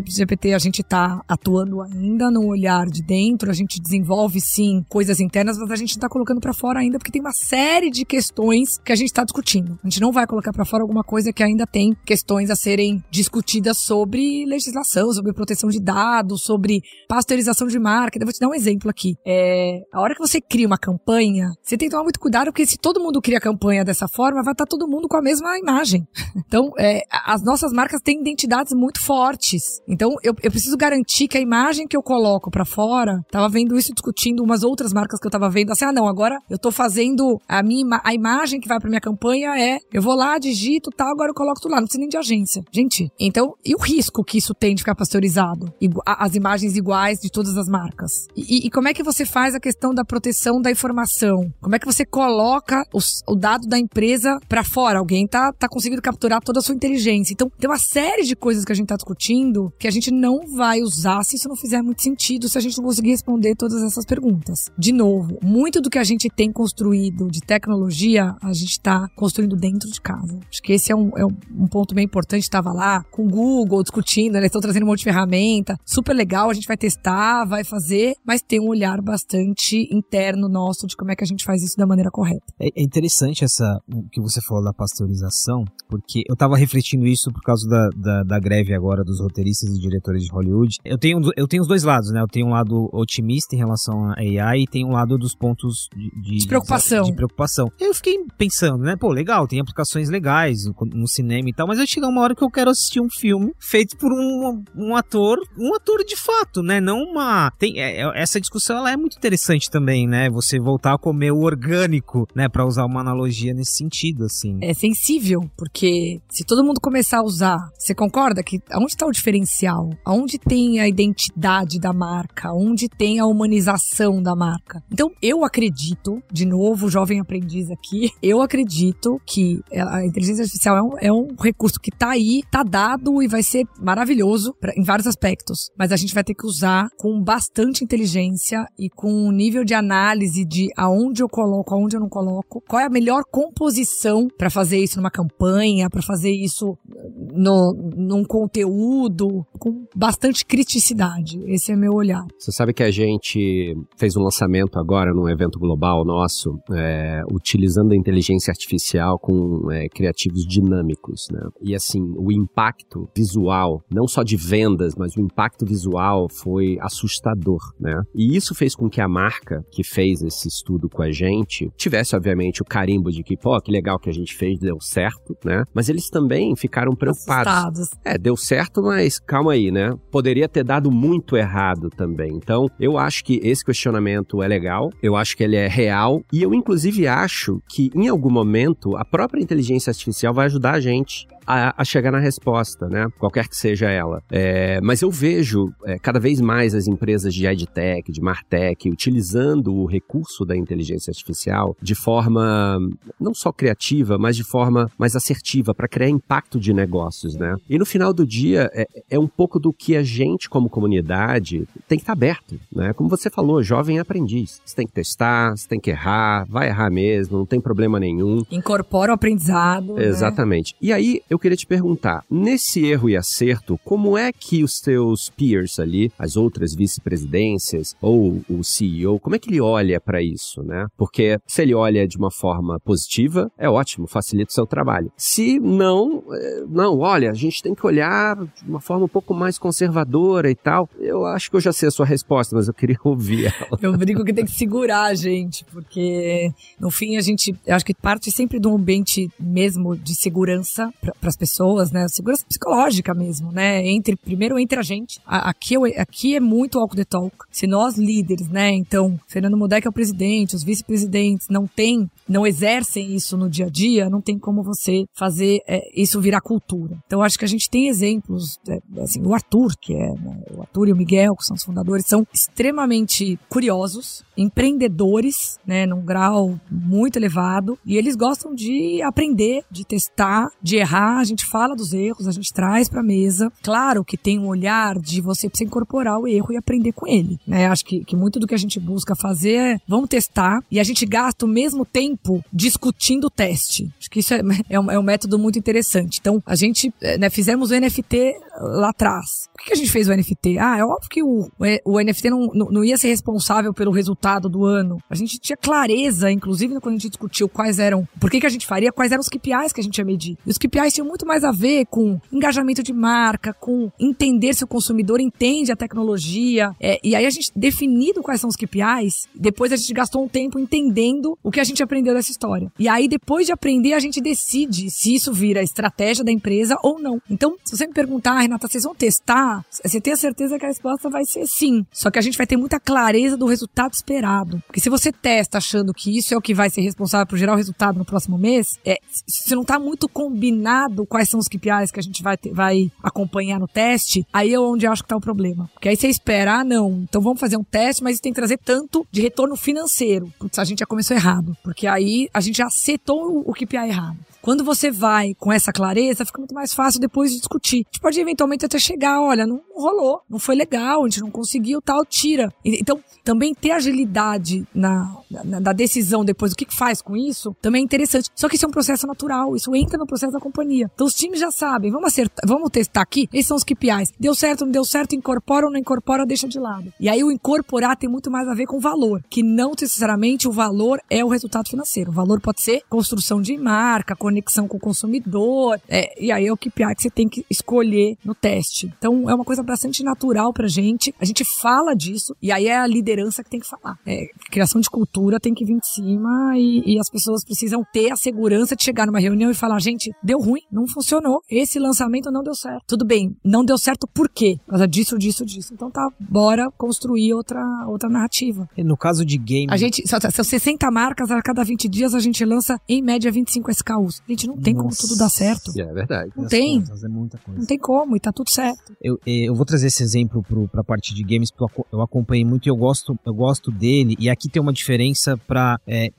GPT a gente está atuando ainda no olhar de dentro, a gente desenvolve sim coisas internas, mas a gente está colocando para fora ainda porque tem uma série de questões que a gente está discutindo. A gente não vai colocar para fora alguma coisa que ainda tem questões a serem discutidas sobre legislação, sobre proteção de dados, sobre pasteurização de marca. Eu vou te dar um exemplo aqui. É, a hora que você cria uma campanha, você tem que tomar muito cuidado porque se todo mundo eu crio a campanha dessa forma, vai estar tá todo mundo com a mesma imagem. Então, é, as nossas marcas têm identidades muito fortes. Então, eu, eu preciso garantir que a imagem que eu coloco para fora, tava vendo isso discutindo umas outras marcas que eu tava vendo, assim, ah, não, agora eu tô fazendo a minha a imagem que vai para minha campanha é, eu vou lá, digito, tal, agora eu coloco tudo lá, não precisa nem de agência. Gente, então, e o risco que isso tem de ficar pasteurizado? As imagens iguais de todas as marcas. E, e como é que você faz a questão da proteção da informação? Como é que você coloca os, o dado da empresa para fora? Alguém tá, tá conseguindo capturar toda a sua inteligência. Então, tem uma série de coisas que a gente tá discutindo que a gente não vai usar se isso não fizer muito sentido, se a gente não conseguir responder todas essas perguntas. De novo, muito do que a gente tem construído de tecnologia, a gente está construindo dentro de casa. Acho que esse é um, é um ponto bem importante. Estava lá com o Google discutindo, eles estão trazendo um monte de ferramenta, super legal, a gente vai testar, vai fazer, mas tem um olhar bastante interno nosso de como é que a gente faz isso da maneira correta. É, é interessante essa o que você falou da pasteurização, porque eu estava refletindo isso por causa da, da, da, greve agora dos roteiristas e diretores de Hollywood. Eu tenho, eu tenho os dois lados, né? Eu tenho um lado otimista em relação a AI e tenho um lado dos pontos de, de, preocupação. De, de preocupação. Eu fiquei pensando, né? Pô, legal, tem aplicações legais no, no cinema e tal, mas vai chegar uma hora que eu quero assistir um filme feito por um, um ator, um ator de fato, né? Não uma. Tem, é, é essa discussão ela é muito interessante também, né? Você voltar a comer o orgânico, né? Para usar uma analogia nesse sentido, assim. É sensível, porque se todo mundo começar a usar, você concorda que aonde está o diferencial? Aonde tem a identidade da marca? Onde tem a humanização da marca? Então, eu acredito, de novo, jovem aprendiz aqui, eu acredito que a inteligência artificial é um, é um recurso que tá aí, tá dado e vai ser maravilhoso pra, em vários aspectos. Mas a gente vai ter que usar com bastante inteligência e com um nível de análise de aonde eu coloco, aonde eu não coloco, qual é a melhor composição para fazer isso numa campanha, para fazer isso no, num conteúdo, com bastante criticidade. Esse é meu olhar. Você sabe que a gente fez um lançamento agora num evento global nosso, é, utilizando a inteligência artificial com é, criativos dinâmicos, né? E assim, o impacto visual, não só de vendas, mas o impacto visual foi assustador, né? E isso fez com que a marca que fez esse estudo com a gente tivesse, obviamente, o carimbo de que, pô, que legal que a gente fez, deu certo, né? Mas eles também ficaram preocupados. Assustados. É, deu certo, mas calma aí, né? Poderia ter dado muito errado também. Então, eu acho que esse questionamento é legal, eu acho que ele é real e eu, inclusive, acho que em algum momento a própria inteligência artificial vai ajudar a gente a, a, chegar na resposta, né? Qualquer que seja ela. É, mas eu vejo é, cada vez mais as empresas de EdTech, de MarTech, utilizando o recurso da inteligência artificial de forma não só criativa, mas de forma mais assertiva para criar impacto de negócios, né? E no final do dia é, é, um pouco do que a gente como comunidade tem que estar tá aberto, né? Como você falou, jovem aprendiz. Você tem que testar, você tem que errar, vai errar mesmo, não tem problema nenhum. Incorpora o aprendizado. Né? Exatamente. Né? E aí eu queria te perguntar, nesse erro e acerto, como é que os teus peers ali, as outras vice-presidências ou o CEO, como é que ele olha para isso, né? Porque se ele olha de uma forma positiva, é ótimo, facilita o seu trabalho. Se não, é, não, olha, a gente tem que olhar de uma forma um pouco mais conservadora e tal. Eu acho que eu já sei a sua resposta, mas eu queria ouvir ela. Eu brinco que tem que segurar a gente, porque no fim a gente, acho que parte sempre de um ambiente mesmo de segurança para as pessoas, né? Segurança psicológica mesmo, né? Entre primeiro entre a gente. Aqui, aqui é muito walk the talk. Se nós líderes, né? Então, Fernando Modé é o presidente, os vice-presidentes não tem, não exercem isso no dia a dia, não tem como você fazer é, isso virar cultura. Então, acho que a gente tem exemplos, é, assim, o Arthur, que é né? o Arthur e o Miguel, que são os fundadores, são extremamente curiosos, empreendedores, né? Num grau muito elevado e eles gostam de aprender, de testar, de errar a gente fala dos erros, a gente traz para mesa. Claro que tem um olhar de você precisa incorporar o erro e aprender com ele, né? Acho que, que muito do que a gente busca fazer é vamos testar e a gente gasta o mesmo tempo discutindo o teste. Acho que isso é, é, um, é um método muito interessante. Então, a gente, né, fizemos o NFT lá atrás. Por que a gente fez o NFT? Ah, é óbvio que o, o NFT não, não ia ser responsável pelo resultado do ano. A gente tinha clareza, inclusive quando a gente discutiu quais eram, por que, que a gente faria, quais eram os KPIs que a gente ia medir. E os KPIs tinham muito mais a ver com engajamento de marca, com entender se o consumidor entende a tecnologia. É, e aí a gente, definido quais são os KPIs, depois a gente gastou um tempo entendendo o que a gente aprendeu dessa história. E aí, depois de aprender, a gente decide se isso vira estratégia da empresa ou não. Então, se você me perguntar, ah, Renata, vocês vão testar? Você tem a certeza que a resposta vai ser sim. Só que a gente vai ter muita clareza do resultado esperado. Porque se você testa achando que isso é o que vai ser responsável por gerar o resultado no próximo mês, é, se não está muito combinado quais são os KPIs que a gente vai, ter, vai acompanhar no teste, aí é onde eu acho que está o problema. Porque aí você espera, ah, não, então vamos fazer um teste, mas tem que trazer tanto de retorno financeiro. Putz, a gente já começou errado. Porque aí a gente já setou o KPI errado. Quando você vai com essa clareza, fica muito mais fácil depois de discutir. A gente pode eventualmente até chegar, olha, não rolou, não foi legal, a gente não conseguiu, tal, tira. Então, também ter agilidade na, na, na decisão depois, o que, que faz com isso, também é interessante. Só que isso é um processo natural, isso entra no processo da companhia. Então, os times já sabem, vamos acertar, vamos testar aqui, esses são os KPIs. Deu certo, não deu certo, incorpora ou não incorpora, deixa de lado. E aí, o incorporar tem muito mais a ver com valor, que não necessariamente o valor é o resultado financeiro. O valor pode ser construção de marca, conexão com o consumidor, é, e aí é o KPI que você tem que escolher no teste. Então é uma coisa bastante natural pra gente, a gente fala disso, e aí é a liderança que tem que falar. É, criação de cultura tem que vir de cima e, e as pessoas precisam ter a segurança de chegar numa reunião e falar, gente, deu ruim, não funcionou, esse lançamento não deu certo. Tudo bem, não deu certo por quê? Por causa disso, disso, disso. Então tá, bora construir outra, outra narrativa. E no caso de game... A gente, são 60 marcas, a cada 20 dias a gente lança em média 25 SKUs. Gente, não tem Nossa. como tudo dar certo. É verdade. Não tem. Contas, é muita coisa. Não tem como, e tá tudo certo. Eu, eh, eu vou trazer esse exemplo pro, pra parte de games, porque eu acompanhei muito e eu gosto, eu gosto dele. E aqui tem uma diferença pra. É,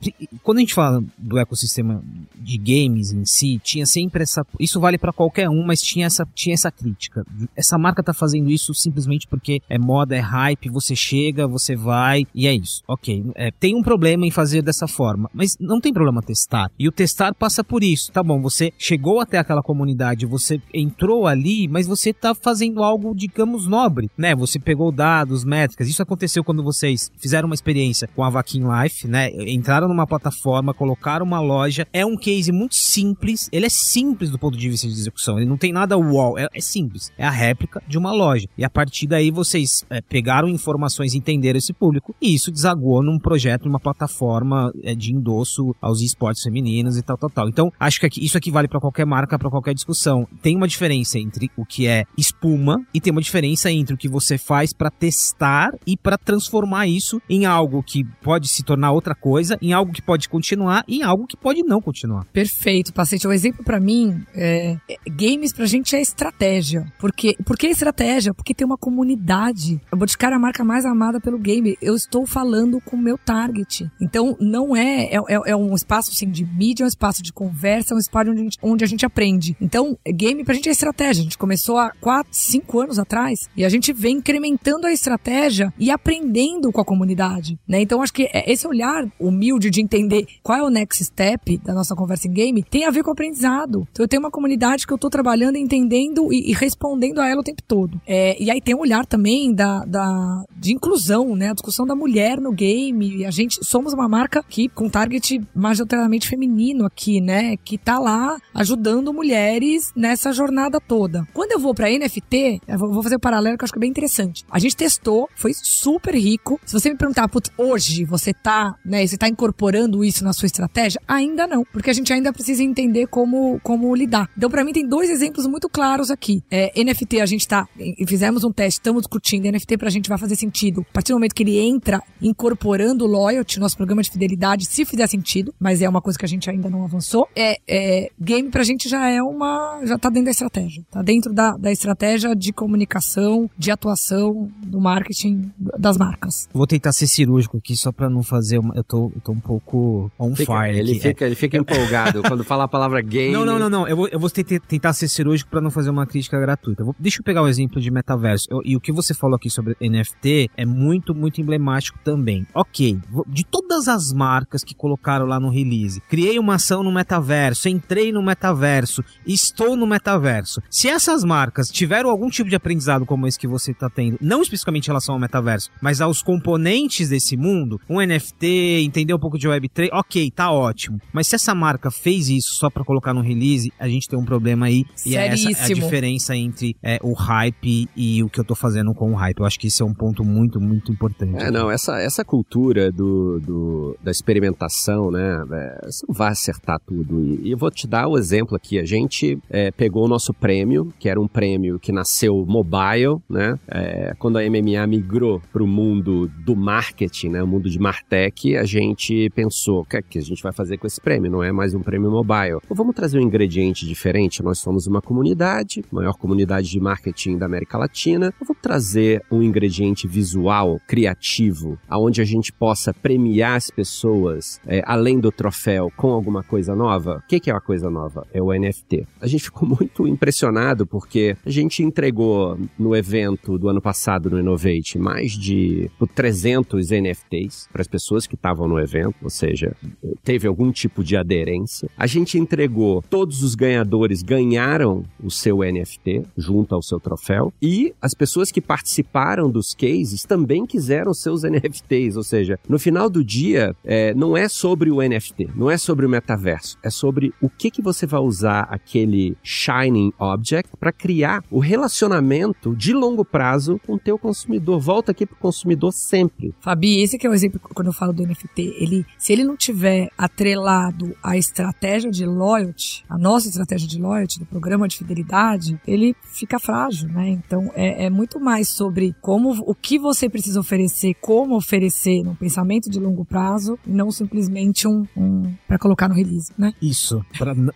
quando a gente fala do ecossistema de games em si, tinha sempre essa. Isso vale para qualquer um, mas tinha essa, tinha essa crítica. Essa marca tá fazendo isso simplesmente porque é moda, é hype, você chega, você vai e é isso. Ok. É, tem um problema em fazer dessa forma, mas não tem problema testar. E o testar passa por isso. Tá bom, você chegou até aquela comunidade, você entrou ali, mas você tá fazendo algo, digamos, nobre, né? Você pegou dados, métricas. Isso aconteceu quando vocês fizeram uma experiência com a Vaquin Life, né? Entraram numa plataforma, colocaram uma loja. É um case muito simples. Ele é simples do ponto de vista de execução. Ele não tem nada wall. É, é simples. É a réplica de uma loja. E a partir daí vocês é, pegaram informações, entenderam esse público e isso desagou num projeto, numa plataforma é, de endosso aos esportes femininos e tal, tal, tal. Então, acho que aqui, isso aqui vale para qualquer marca, para qualquer discussão. Tem uma diferença entre o que é espuma e tem uma diferença entre o que você faz para testar e para transformar isso em algo que pode se tornar outra coisa, em algo que pode continuar e em algo que pode não continuar. Perfeito, paciente. Um exemplo para mim é, é, games pra gente é estratégia. Porque por que estratégia? Porque tem uma comunidade. Eu vou buscar a marca mais amada pelo game. Eu estou falando com o meu target. Então não é é, é, é um espaço assim de mídia, é um espaço de conversa conversa, é um espaço onde a, gente, onde a gente aprende. Então, game pra gente é estratégia. A gente começou há 4, 5 anos atrás e a gente vem incrementando a estratégia e aprendendo com a comunidade, né? Então, acho que é esse olhar humilde de entender qual é o next step da nossa conversa em game tem a ver com aprendizado. Então, eu tenho uma comunidade que eu tô trabalhando, entendendo e, e respondendo a ela o tempo todo. É, e aí tem um olhar também da, da, de inclusão, né? A discussão da mulher no game. A gente somos uma marca que com target majoritariamente feminino aqui, né? Que tá lá ajudando mulheres nessa jornada toda. Quando eu vou para NFT, vou fazer um paralelo que eu acho que é bem interessante. A gente testou, foi super rico. Se você me perguntar, putz, hoje você tá, né, você tá incorporando isso na sua estratégia? Ainda não, porque a gente ainda precisa entender como, como lidar. Então, para mim, tem dois exemplos muito claros aqui. É, NFT, a gente tá, fizemos um teste, estamos discutindo, NFT pra gente vai fazer sentido. A partir do momento que ele entra incorporando o loyalty, nosso programa de fidelidade, se fizer sentido, mas é uma coisa que a gente ainda não avançou. É, é, game pra gente já é uma. já tá dentro da estratégia. Tá dentro da, da estratégia de comunicação, de atuação, do marketing das marcas. Vou tentar ser cirúrgico aqui só pra não fazer uma. Eu tô, eu tô um pouco on fica, fire. Ele aqui. fica, ele fica empolgado quando fala a palavra game. Não, não, não, não. Eu vou, eu vou tentar, tentar ser cirúrgico pra não fazer uma crítica gratuita. Vou, deixa eu pegar um exemplo de metaverso. Eu, e o que você falou aqui sobre NFT é muito, muito emblemático também. Ok, de todas as marcas que colocaram lá no release, criei uma ação no metaverso, entrei no metaverso, estou no metaverso. Se essas marcas tiveram algum tipo de aprendizado como esse que você está tendo, não especificamente em relação ao metaverso, mas aos componentes desse mundo, um NFT, entender um pouco de Web3, ok, tá ótimo. Mas se essa marca fez isso só para colocar no release, a gente tem um problema aí. E é essa a diferença entre é, o hype e o que eu tô fazendo com o hype. Eu acho que isso é um ponto muito, muito importante. É, não, essa, essa cultura do, do da experimentação, né, é, você não vai acertar tudo. E, e, eu vou te dar o exemplo aqui. A gente é, pegou o nosso prêmio, que era um prêmio que nasceu mobile, né, é, quando a MMA migrou para o mundo do marketing, né, o mundo de Martech, a gente pensou, o que, é que a gente vai fazer com esse prêmio? Não é mais um prêmio mobile. Ou vamos trazer um ingrediente diferente? Nós somos uma comunidade, maior comunidade de marketing da América Latina. Eu vou trazer um ingrediente visual, criativo, aonde a gente possa premiar as pessoas é, além do troféu com alguma coisa nova. O que, que é uma coisa nova? É o NFT. A gente ficou muito impressionado porque a gente entregou no evento do ano passado no Innovate mais de 300 NFTs para as pessoas que estavam no evento, ou seja, teve algum tipo de aderência. A gente entregou, todos os ganhadores ganharam o seu NFT junto ao seu troféu e as pessoas que participaram dos cases também quiseram seus NFTs, ou seja, no final do dia é, não é sobre o NFT, não é sobre o metaverso, é sobre o que que você vai usar aquele shining object para criar o relacionamento de longo prazo com o teu consumidor. Volta aqui pro consumidor sempre. Fabi, esse que é o exemplo quando eu falo do NFT. Ele, se ele não tiver atrelado à estratégia de loyalty, a nossa estratégia de loyalty do programa de fidelidade, ele fica frágil, né? Então é, é muito mais sobre como o que você precisa oferecer, como oferecer num pensamento de longo prazo, e não simplesmente um, um para colocar no release, né? Isso,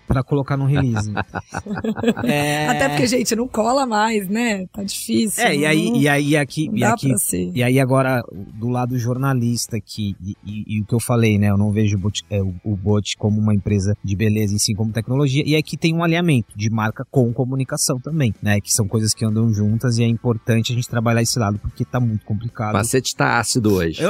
para colocar no release. é... Até porque, gente, não cola mais, né? Tá difícil. É, e aí, e aí aqui, e aqui, e aí agora do lado jornalista aqui e, e, e, o que eu falei, né? Eu não vejo o bot, é, o, o bot como uma empresa de beleza em si como tecnologia. E aqui tem um alinhamento de marca com comunicação também, né? Que são coisas que andam juntas e é importante a gente trabalhar esse lado porque tá muito complicado. O macete tá ácido hoje.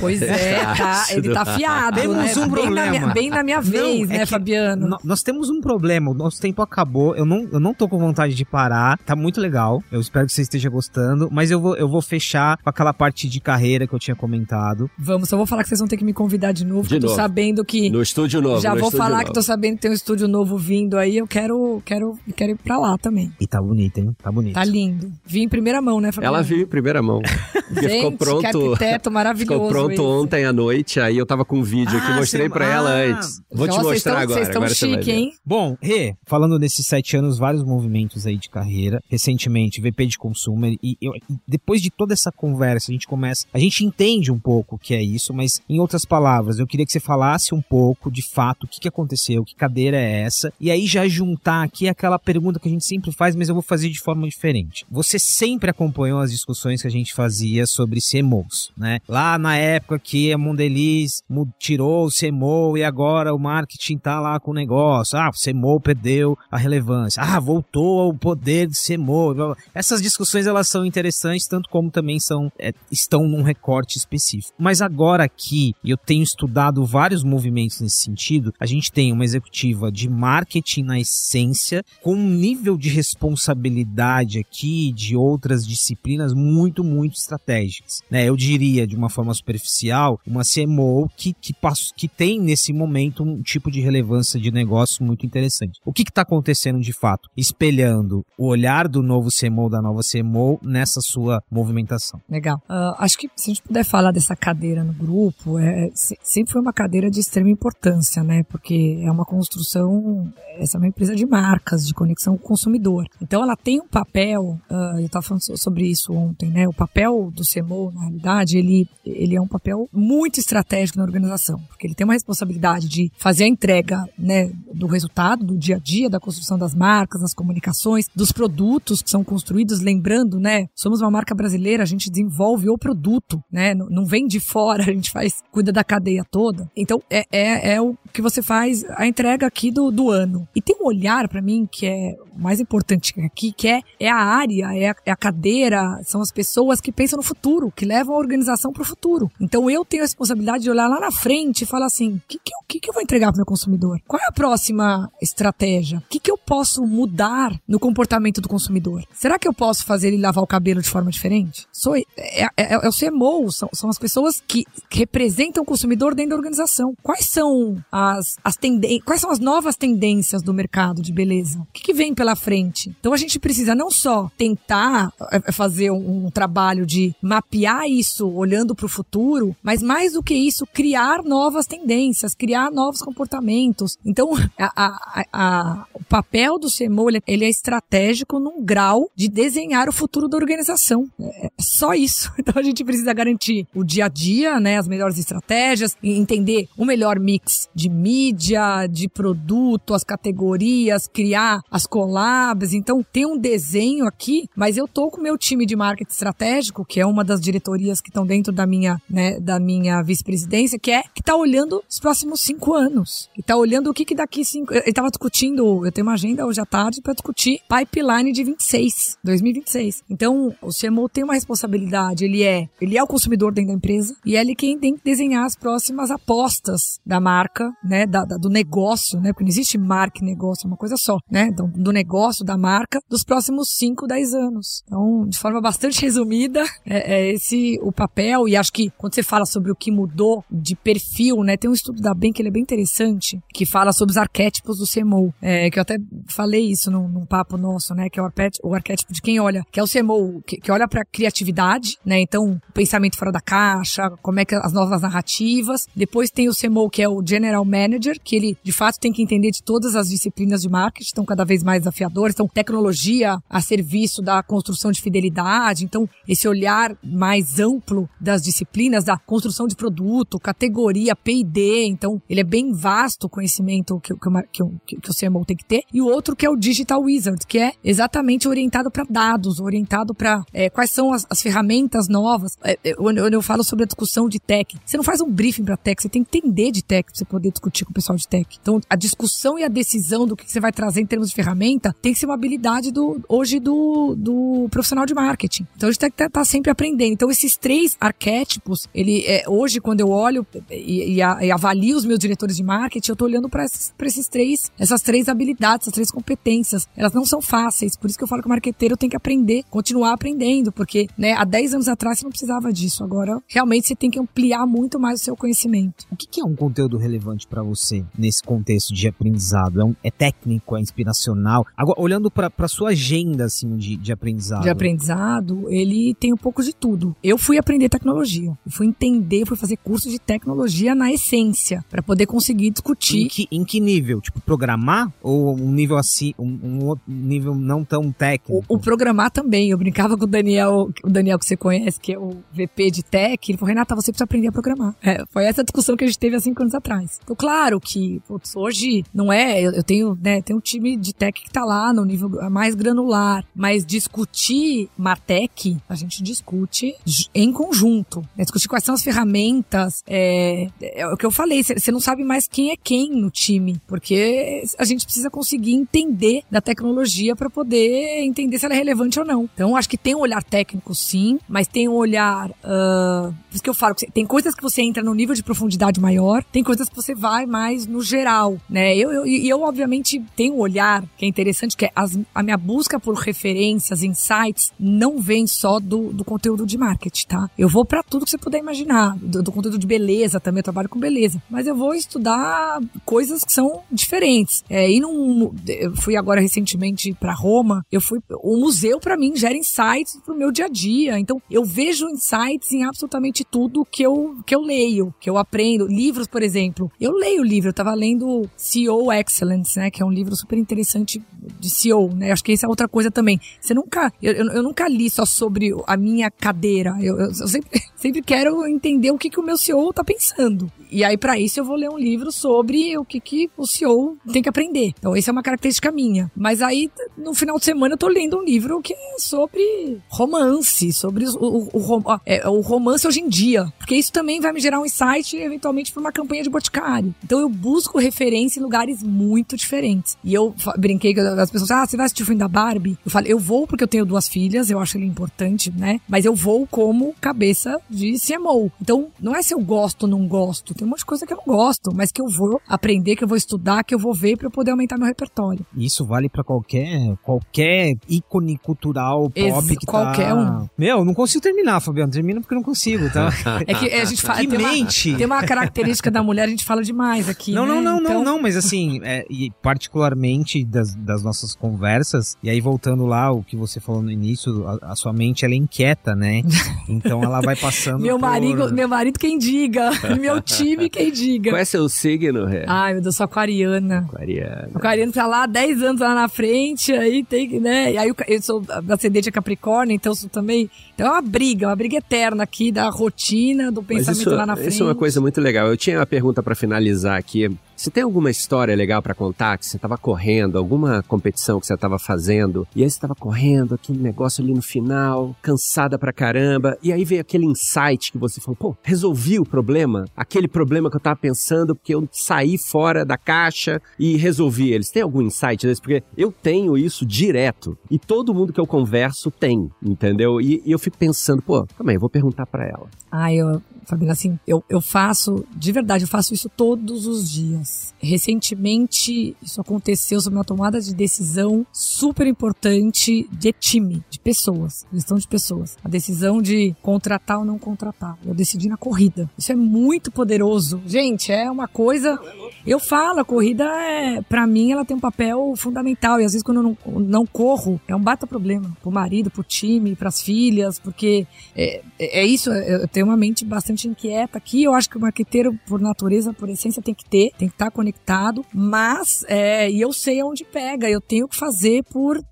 pois é, tá, ele tá afiado. Temos né? um bem problema. Na minha, bem na minha vez, não, é né, Fabiano? Nós temos um problema. O nosso tempo acabou. Eu não, eu não tô com vontade de parar. Tá muito legal. Eu espero que você esteja gostando. Mas eu vou, eu vou fechar com aquela parte de carreira que eu tinha comentado. Vamos, só vou falar que vocês vão ter que me convidar de novo. De novo. tô sabendo que. No estúdio novo. Já vou falar novo. que tô sabendo que tem um estúdio novo vindo aí. Eu quero, quero, quero ir pra lá também. E tá bonito, hein? Tá bonito. Tá lindo. Vi em primeira mão, né, Fabiano? Ela viu em primeira mão. Gente, ficou pronto. Que arquiteto maravilhoso. Ficou pronto esse. ontem à noite. Aí eu tava com um vídeo ah, aqui, mostrei pra ah. ela antes. Vou te mostrar estão, agora. Vocês estão chique, hein? Bom, Rê, falando nesses sete anos, vários movimentos aí de carreira. Recentemente, VP de Consumer. E, eu, e depois de toda essa conversa, a gente começa. A gente entende um pouco o que é isso, mas em outras palavras, eu queria que você falasse um pouco de fato o que, que aconteceu, que cadeira é essa. E aí já juntar aqui aquela pergunta que a gente sempre faz, mas eu vou fazer de forma diferente. Você sempre acompanhou as discussões que a gente fazia sobre CMOs, né? Lá na época que a Mondelez tirou o CMO e agora o marketing tá lá com o negócio. Ah, o CMO perdeu a relevância. Ah, voltou ao poder de CMO. Essas discussões elas são interessantes, tanto como também são é, estão num recorte específico. Mas agora aqui, eu tenho estudado vários movimentos nesse sentido, a gente tem uma executiva de marketing na essência, com um nível de responsabilidade aqui de outras disciplinas muito, muito estratégicas. Né? Eu diria, de uma forma superficial, uma CMO que, que, que tem nesse momento um tipo de relevância de negócio muito interessante. O que está acontecendo de fato? Espelhando o olhar do novo CMO, da nova CMO, nessa sua movimentação. Legal. Uh, acho que se a gente puder falar dessa cadeira no grupo, é, sempre foi uma cadeira de extrema importância, né? Porque é uma construção, essa é uma empresa de marcas, de conexão com o consumidor. Então ela tem um papel, uh, eu estava falando sobre isso ontem, né? O papel do CMO, na realidade, ele, ele é um papel muito estratégico na organização, porque ele tem uma responsabilidade de fazer a entrega, né, do resultado, do dia a dia, da construção das marcas, das comunicações, dos produtos que são construídos, lembrando, né? Somos uma marca brasileira, a gente desenvolve o produto, né? Não vem de fora, a gente faz, cuida da cadeia toda. Então, é, é, é o que você faz, a entrega aqui do, do ano. E tem um olhar para mim que é o mais importante aqui, que é, é a área, é a, é a cadeira, são as pessoas que pensam no futuro, que levam a organização para o futuro. Então, eu tenho a responsabilidade de olhar lá na frente e falar assim, o que, que, que, que eu vou entregar para o meu consumidor? Qual é a próxima estratégia? O que, que eu posso mudar no comportamento do consumidor? Será que eu posso fazer ele lavar o cabelo de forma diferente? Sou, é, é, é, é o CMO, são, são as pessoas que representam o consumidor dentro da organização. Quais são as, as tendências, quais são as novas tendências do mercado de beleza? O que, que vem pela frente? Então a gente precisa não só tentar é, é, fazer um, trabalho de mapear isso olhando para o futuro, mas mais do que isso, criar novas tendências, criar novos comportamentos. Então, a, a, a, o papel do CMO ele, é estratégico num grau de desenhar o futuro da organização. É, é só isso. Então a gente precisa garantir o dia a dia, né, as melhores estratégias, entender o melhor mix de mídia, de produto, as categorias, criar as collabs. Então tem um desenho aqui, mas eu tô com o meu time de marketing estratégico, que é uma das diretorias que estão dentro da minha, né, da minha vice-presidência, que é que tá olhando os próximos cinco anos. E tá olhando o que que daqui cinco... Ele tava discutindo, eu tenho uma agenda hoje à tarde para discutir pipeline de 26, 2026. Então, o CMO tem uma responsabilidade, ele é, ele é o consumidor dentro da empresa e é ele quem tem que desenhar as próximas apostas da marca, né, da, da do negócio, né, porque não existe marca e negócio, é uma coisa só, né, então, do negócio, da marca, dos próximos 5, 10 anos. Então, de forma bastante resumida, é, é esse o papel e acho que quando você fala sobre o que mudou de perfil, né, tem um estudo da Bem que ele é bem interessante, que fala sobre os arquétipos do CMO, é, que eu até falei isso num, num papo nosso, né, que é o arquétipo, de quem olha, que é o CMO, que, que olha para criatividade, né, então pensamento fora da caixa, como é que as novas narrativas. Depois tem o CMO, que é o General Manager, que ele de fato tem que entender de todas as disciplinas de marketing, estão cada vez mais desafiadoras, então tecnologia a serviço da construção de fidelidade, então esse olhar mais amplo das disciplinas, da construção de produto, categoria, P&D, então ele é bem vasto o conhecimento que, que, que, que o CMO tem que ter. E o outro que é o Digital Wizard, que é exatamente orientado para dados, orientado para é, quais são as, as ferramentas novas. É, é, quando eu falo sobre a discussão de tech, você não faz um briefing para tech, você tem que entender de tech para você poder discutir com o pessoal de tech. Então, a discussão e a decisão do que você vai trazer em termos de ferramenta tem que ser uma habilidade do hoje do, do profissional de marketing. Então, a gente tem que estar tá sempre aprendendo. Então, esses três arquétipos, ele é, hoje, quando eu olho e, e, a, e avalio os meus diretores de marketing, eu estou olhando para esses, esses três, essas três habilidades, essas três competências. Elas não são fáceis, por isso que eu falo que o marqueteiro tem que aprender, continuar aprendendo, porque né, há 10 anos atrás você não precisava disso. Agora, realmente, você tem que ampliar muito mais o seu conhecimento. O que, é um conteúdo relevante para você nesse contexto de aprendizado? É, um, é técnico, é inspiracional? Agora, olhando para sua agenda assim, de, de aprendizado. De aprendizado, ele tem um pouco de tudo. Eu fui aprender tecnologia, eu fui entender, fui fazer curso de tecnologia na essência, para poder conseguir discutir. Em que, em que nível? Tipo, programar? Ou um nível assim, um, um nível não tão técnico? O, o, programar também. Eu brincava com o Daniel, o Daniel que você conhece, que é o VP de Tech. Ele falou, Renata, você precisa aprender a programar. É, foi essa discussão que a gente teve há cinco anos atrás. Então, claro que, putz, hoje não é, eu, eu, tenho, né, tenho um time de tech que tá lá no nível mais granular, mas discutir Martech, a gente discute em conjunto. Né? Discutir quais são as ferramentas, é, é o que eu falei, você não sabe mais quem é quem no time, porque a gente precisa conseguir entender da tecnologia para poder entender se ela é relevante ou não. Então, acho que tem um olhar técnico, sim, mas tem um olhar. Uh, por isso que eu falo tem coisas que você entra no nível de profundidade maior, tem coisas que você vai mais no geral, né? Eu, eu, eu obviamente, tenho um olhar que é interessante, que é as, a minha busca por referências, insights, não vem só do, do conteúdo de marketing, tá? Eu vou para tudo que você puder imaginar, do, do conteúdo de beleza também, eu trabalho com beleza, mas eu vou estudar coisas que são diferentes. É, e num, eu fui agora recentemente para Roma, eu fui, o museu para mim gera insights pro meu dia a dia, então eu vejo insights em absolutamente tudo que eu, que eu leio, que eu aprendo. Livros, por exemplo, eu leio livro, eu tava lendo CEO Excellence, né, que é um livro super interessante de CEO, né, acho que essa é outra coisa também. Você nunca, eu, eu, nunca li só sobre a minha cadeira, eu, eu, eu sempre, sempre quero entender o que, que o meu CEO tá pensando. E aí, para isso, eu vou ler um livro sobre o que, que o CEO tem que aprender. Então, essa é uma característica minha. Mas aí, no final de semana, eu tô lendo um livro que é sobre romance, sobre o, o, o, é, o romance hoje em dia. Porque isso também vai me gerar um insight, eventualmente, para uma campanha de boticário. Então, eu busco referência em lugares muito diferentes. E eu brinquei que eu as pessoas, ah, você vai assistir o filme da Barbie? Eu falo, eu vou porque eu tenho duas filhas, eu acho ele importante, né? Mas eu vou como cabeça de CMO. Então, não é se eu gosto ou não gosto. Tem um monte de coisa que eu não gosto, mas que eu vou aprender, que eu vou estudar, que eu vou ver para eu poder aumentar meu repertório. Isso vale para qualquer qualquer ícone cultural pop Ex que tá qualquer tá... um. Meu, não consigo terminar, Fabiano. Termina porque eu não consigo, tá? é que a gente fala. Que tem mente! Uma, tem uma característica da mulher, a gente fala demais aqui. Não, né? não, não, então... não, não, mas assim, é, e particularmente das, das nossas conversas, e aí voltando lá, o que você falou no início, a, a sua mente ela é inquieta, né? Então ela vai passando. meu, por... marido, meu marido quem diga. meu time quem diga. Qual é seu signo, Ré? Ai, meu Deus, sou aquariana. Aquariana. Aquariano tá lá 10 anos lá na frente, aí tem que, né? E aí eu sou ascendente a Capricórnio, então sou também. Então é uma briga, uma briga eterna aqui da rotina, do pensamento isso, lá na frente. Isso é uma coisa muito legal. Eu tinha uma pergunta para finalizar aqui. Você tem alguma história legal para contar que você estava correndo, alguma competição que você estava fazendo, e aí você estava correndo, aquele negócio ali no final, cansada pra caramba, e aí veio aquele insight que você falou, pô, resolvi o problema, aquele problema que eu tava pensando, porque eu saí fora da caixa e resolvi eles. Tem algum insight desse? Porque eu tenho isso direto, e todo mundo que eu converso tem, entendeu? E, e eu fico pensando, pô, eu vou perguntar para ela. Ah, eu, Fabiana, assim, eu, eu faço, de verdade, eu faço isso todos os dias. Recentemente, isso aconteceu sobre uma tomada de decisão super importante de time, de pessoas, gestão de pessoas. A decisão de contratar ou não contratar. Eu decidi na corrida. Isso é muito poderoso. Gente, é uma coisa. Eu falo, a corrida é, para mim, ela tem um papel fundamental. E às vezes, quando eu não, não corro, é um bata problema pro marido, pro time, pras filhas, porque é, é isso. Eu tenho uma mente bastante inquieta aqui. Eu acho que o marqueteiro, por natureza, por essência, tem que ter, tem que estar conectado. Mas, é, e eu sei aonde pega. Eu tenho que fazer por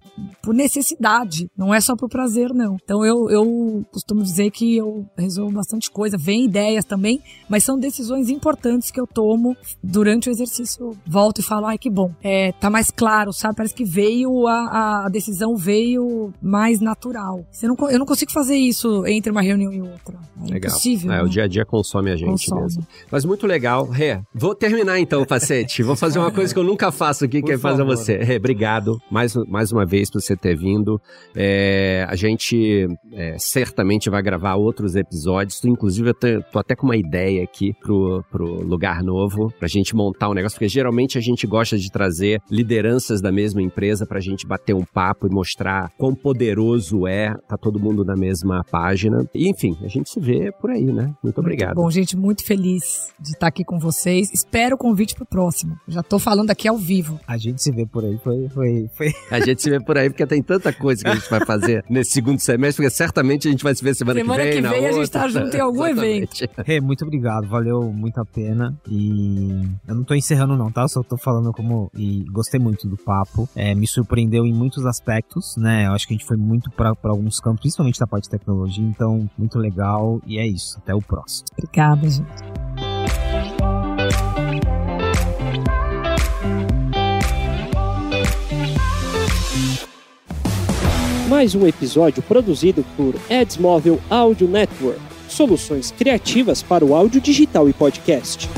por necessidade, não é só por prazer, não. Então eu, eu costumo dizer que eu resolvo bastante coisa, vem ideias também, mas são decisões importantes que eu tomo durante o exercício. Volto e falo, ai que bom, é, tá mais claro, sabe? Parece que veio, a, a decisão veio mais natural. Você não, eu não consigo fazer isso entre uma reunião e outra. É legal. impossível. É, né? o dia a dia consome a gente consome. mesmo. Mas muito legal. Rê, vou terminar então facete. Vou fazer uma coisa que eu nunca faço aqui, que é fazer você. Rê, obrigado mais, mais uma vez por você ter vindo. É, a gente é, certamente vai gravar outros episódios. Inclusive, eu tô, tô, até com uma ideia aqui pro, pro lugar novo, pra gente montar um negócio, porque geralmente a gente gosta de trazer lideranças da mesma empresa pra gente bater um papo e mostrar quão poderoso é, tá todo mundo na mesma página. E, enfim, a gente se vê por aí, né? Muito obrigado. Muito bom, gente, muito feliz de estar aqui com vocês. Espero o convite pro próximo. Já tô falando aqui ao vivo. A gente se vê por aí, foi, foi, foi. A gente se vê por aí, porque tem tanta coisa que a gente vai fazer nesse segundo semestre, porque certamente a gente vai se ver semana, semana que vem. Semana que vem a gente tá junto em algum evento. Hey, muito obrigado, valeu muito a pena. E eu não tô encerrando, não, tá? só tô falando como. E gostei muito do papo. É, me surpreendeu em muitos aspectos, né? Eu acho que a gente foi muito para alguns campos, principalmente da parte de tecnologia, então muito legal. E é isso. Até o próximo. Obrigada, gente. Mais um episódio produzido por Edsmóvel Audio Network. Soluções criativas para o áudio digital e podcast.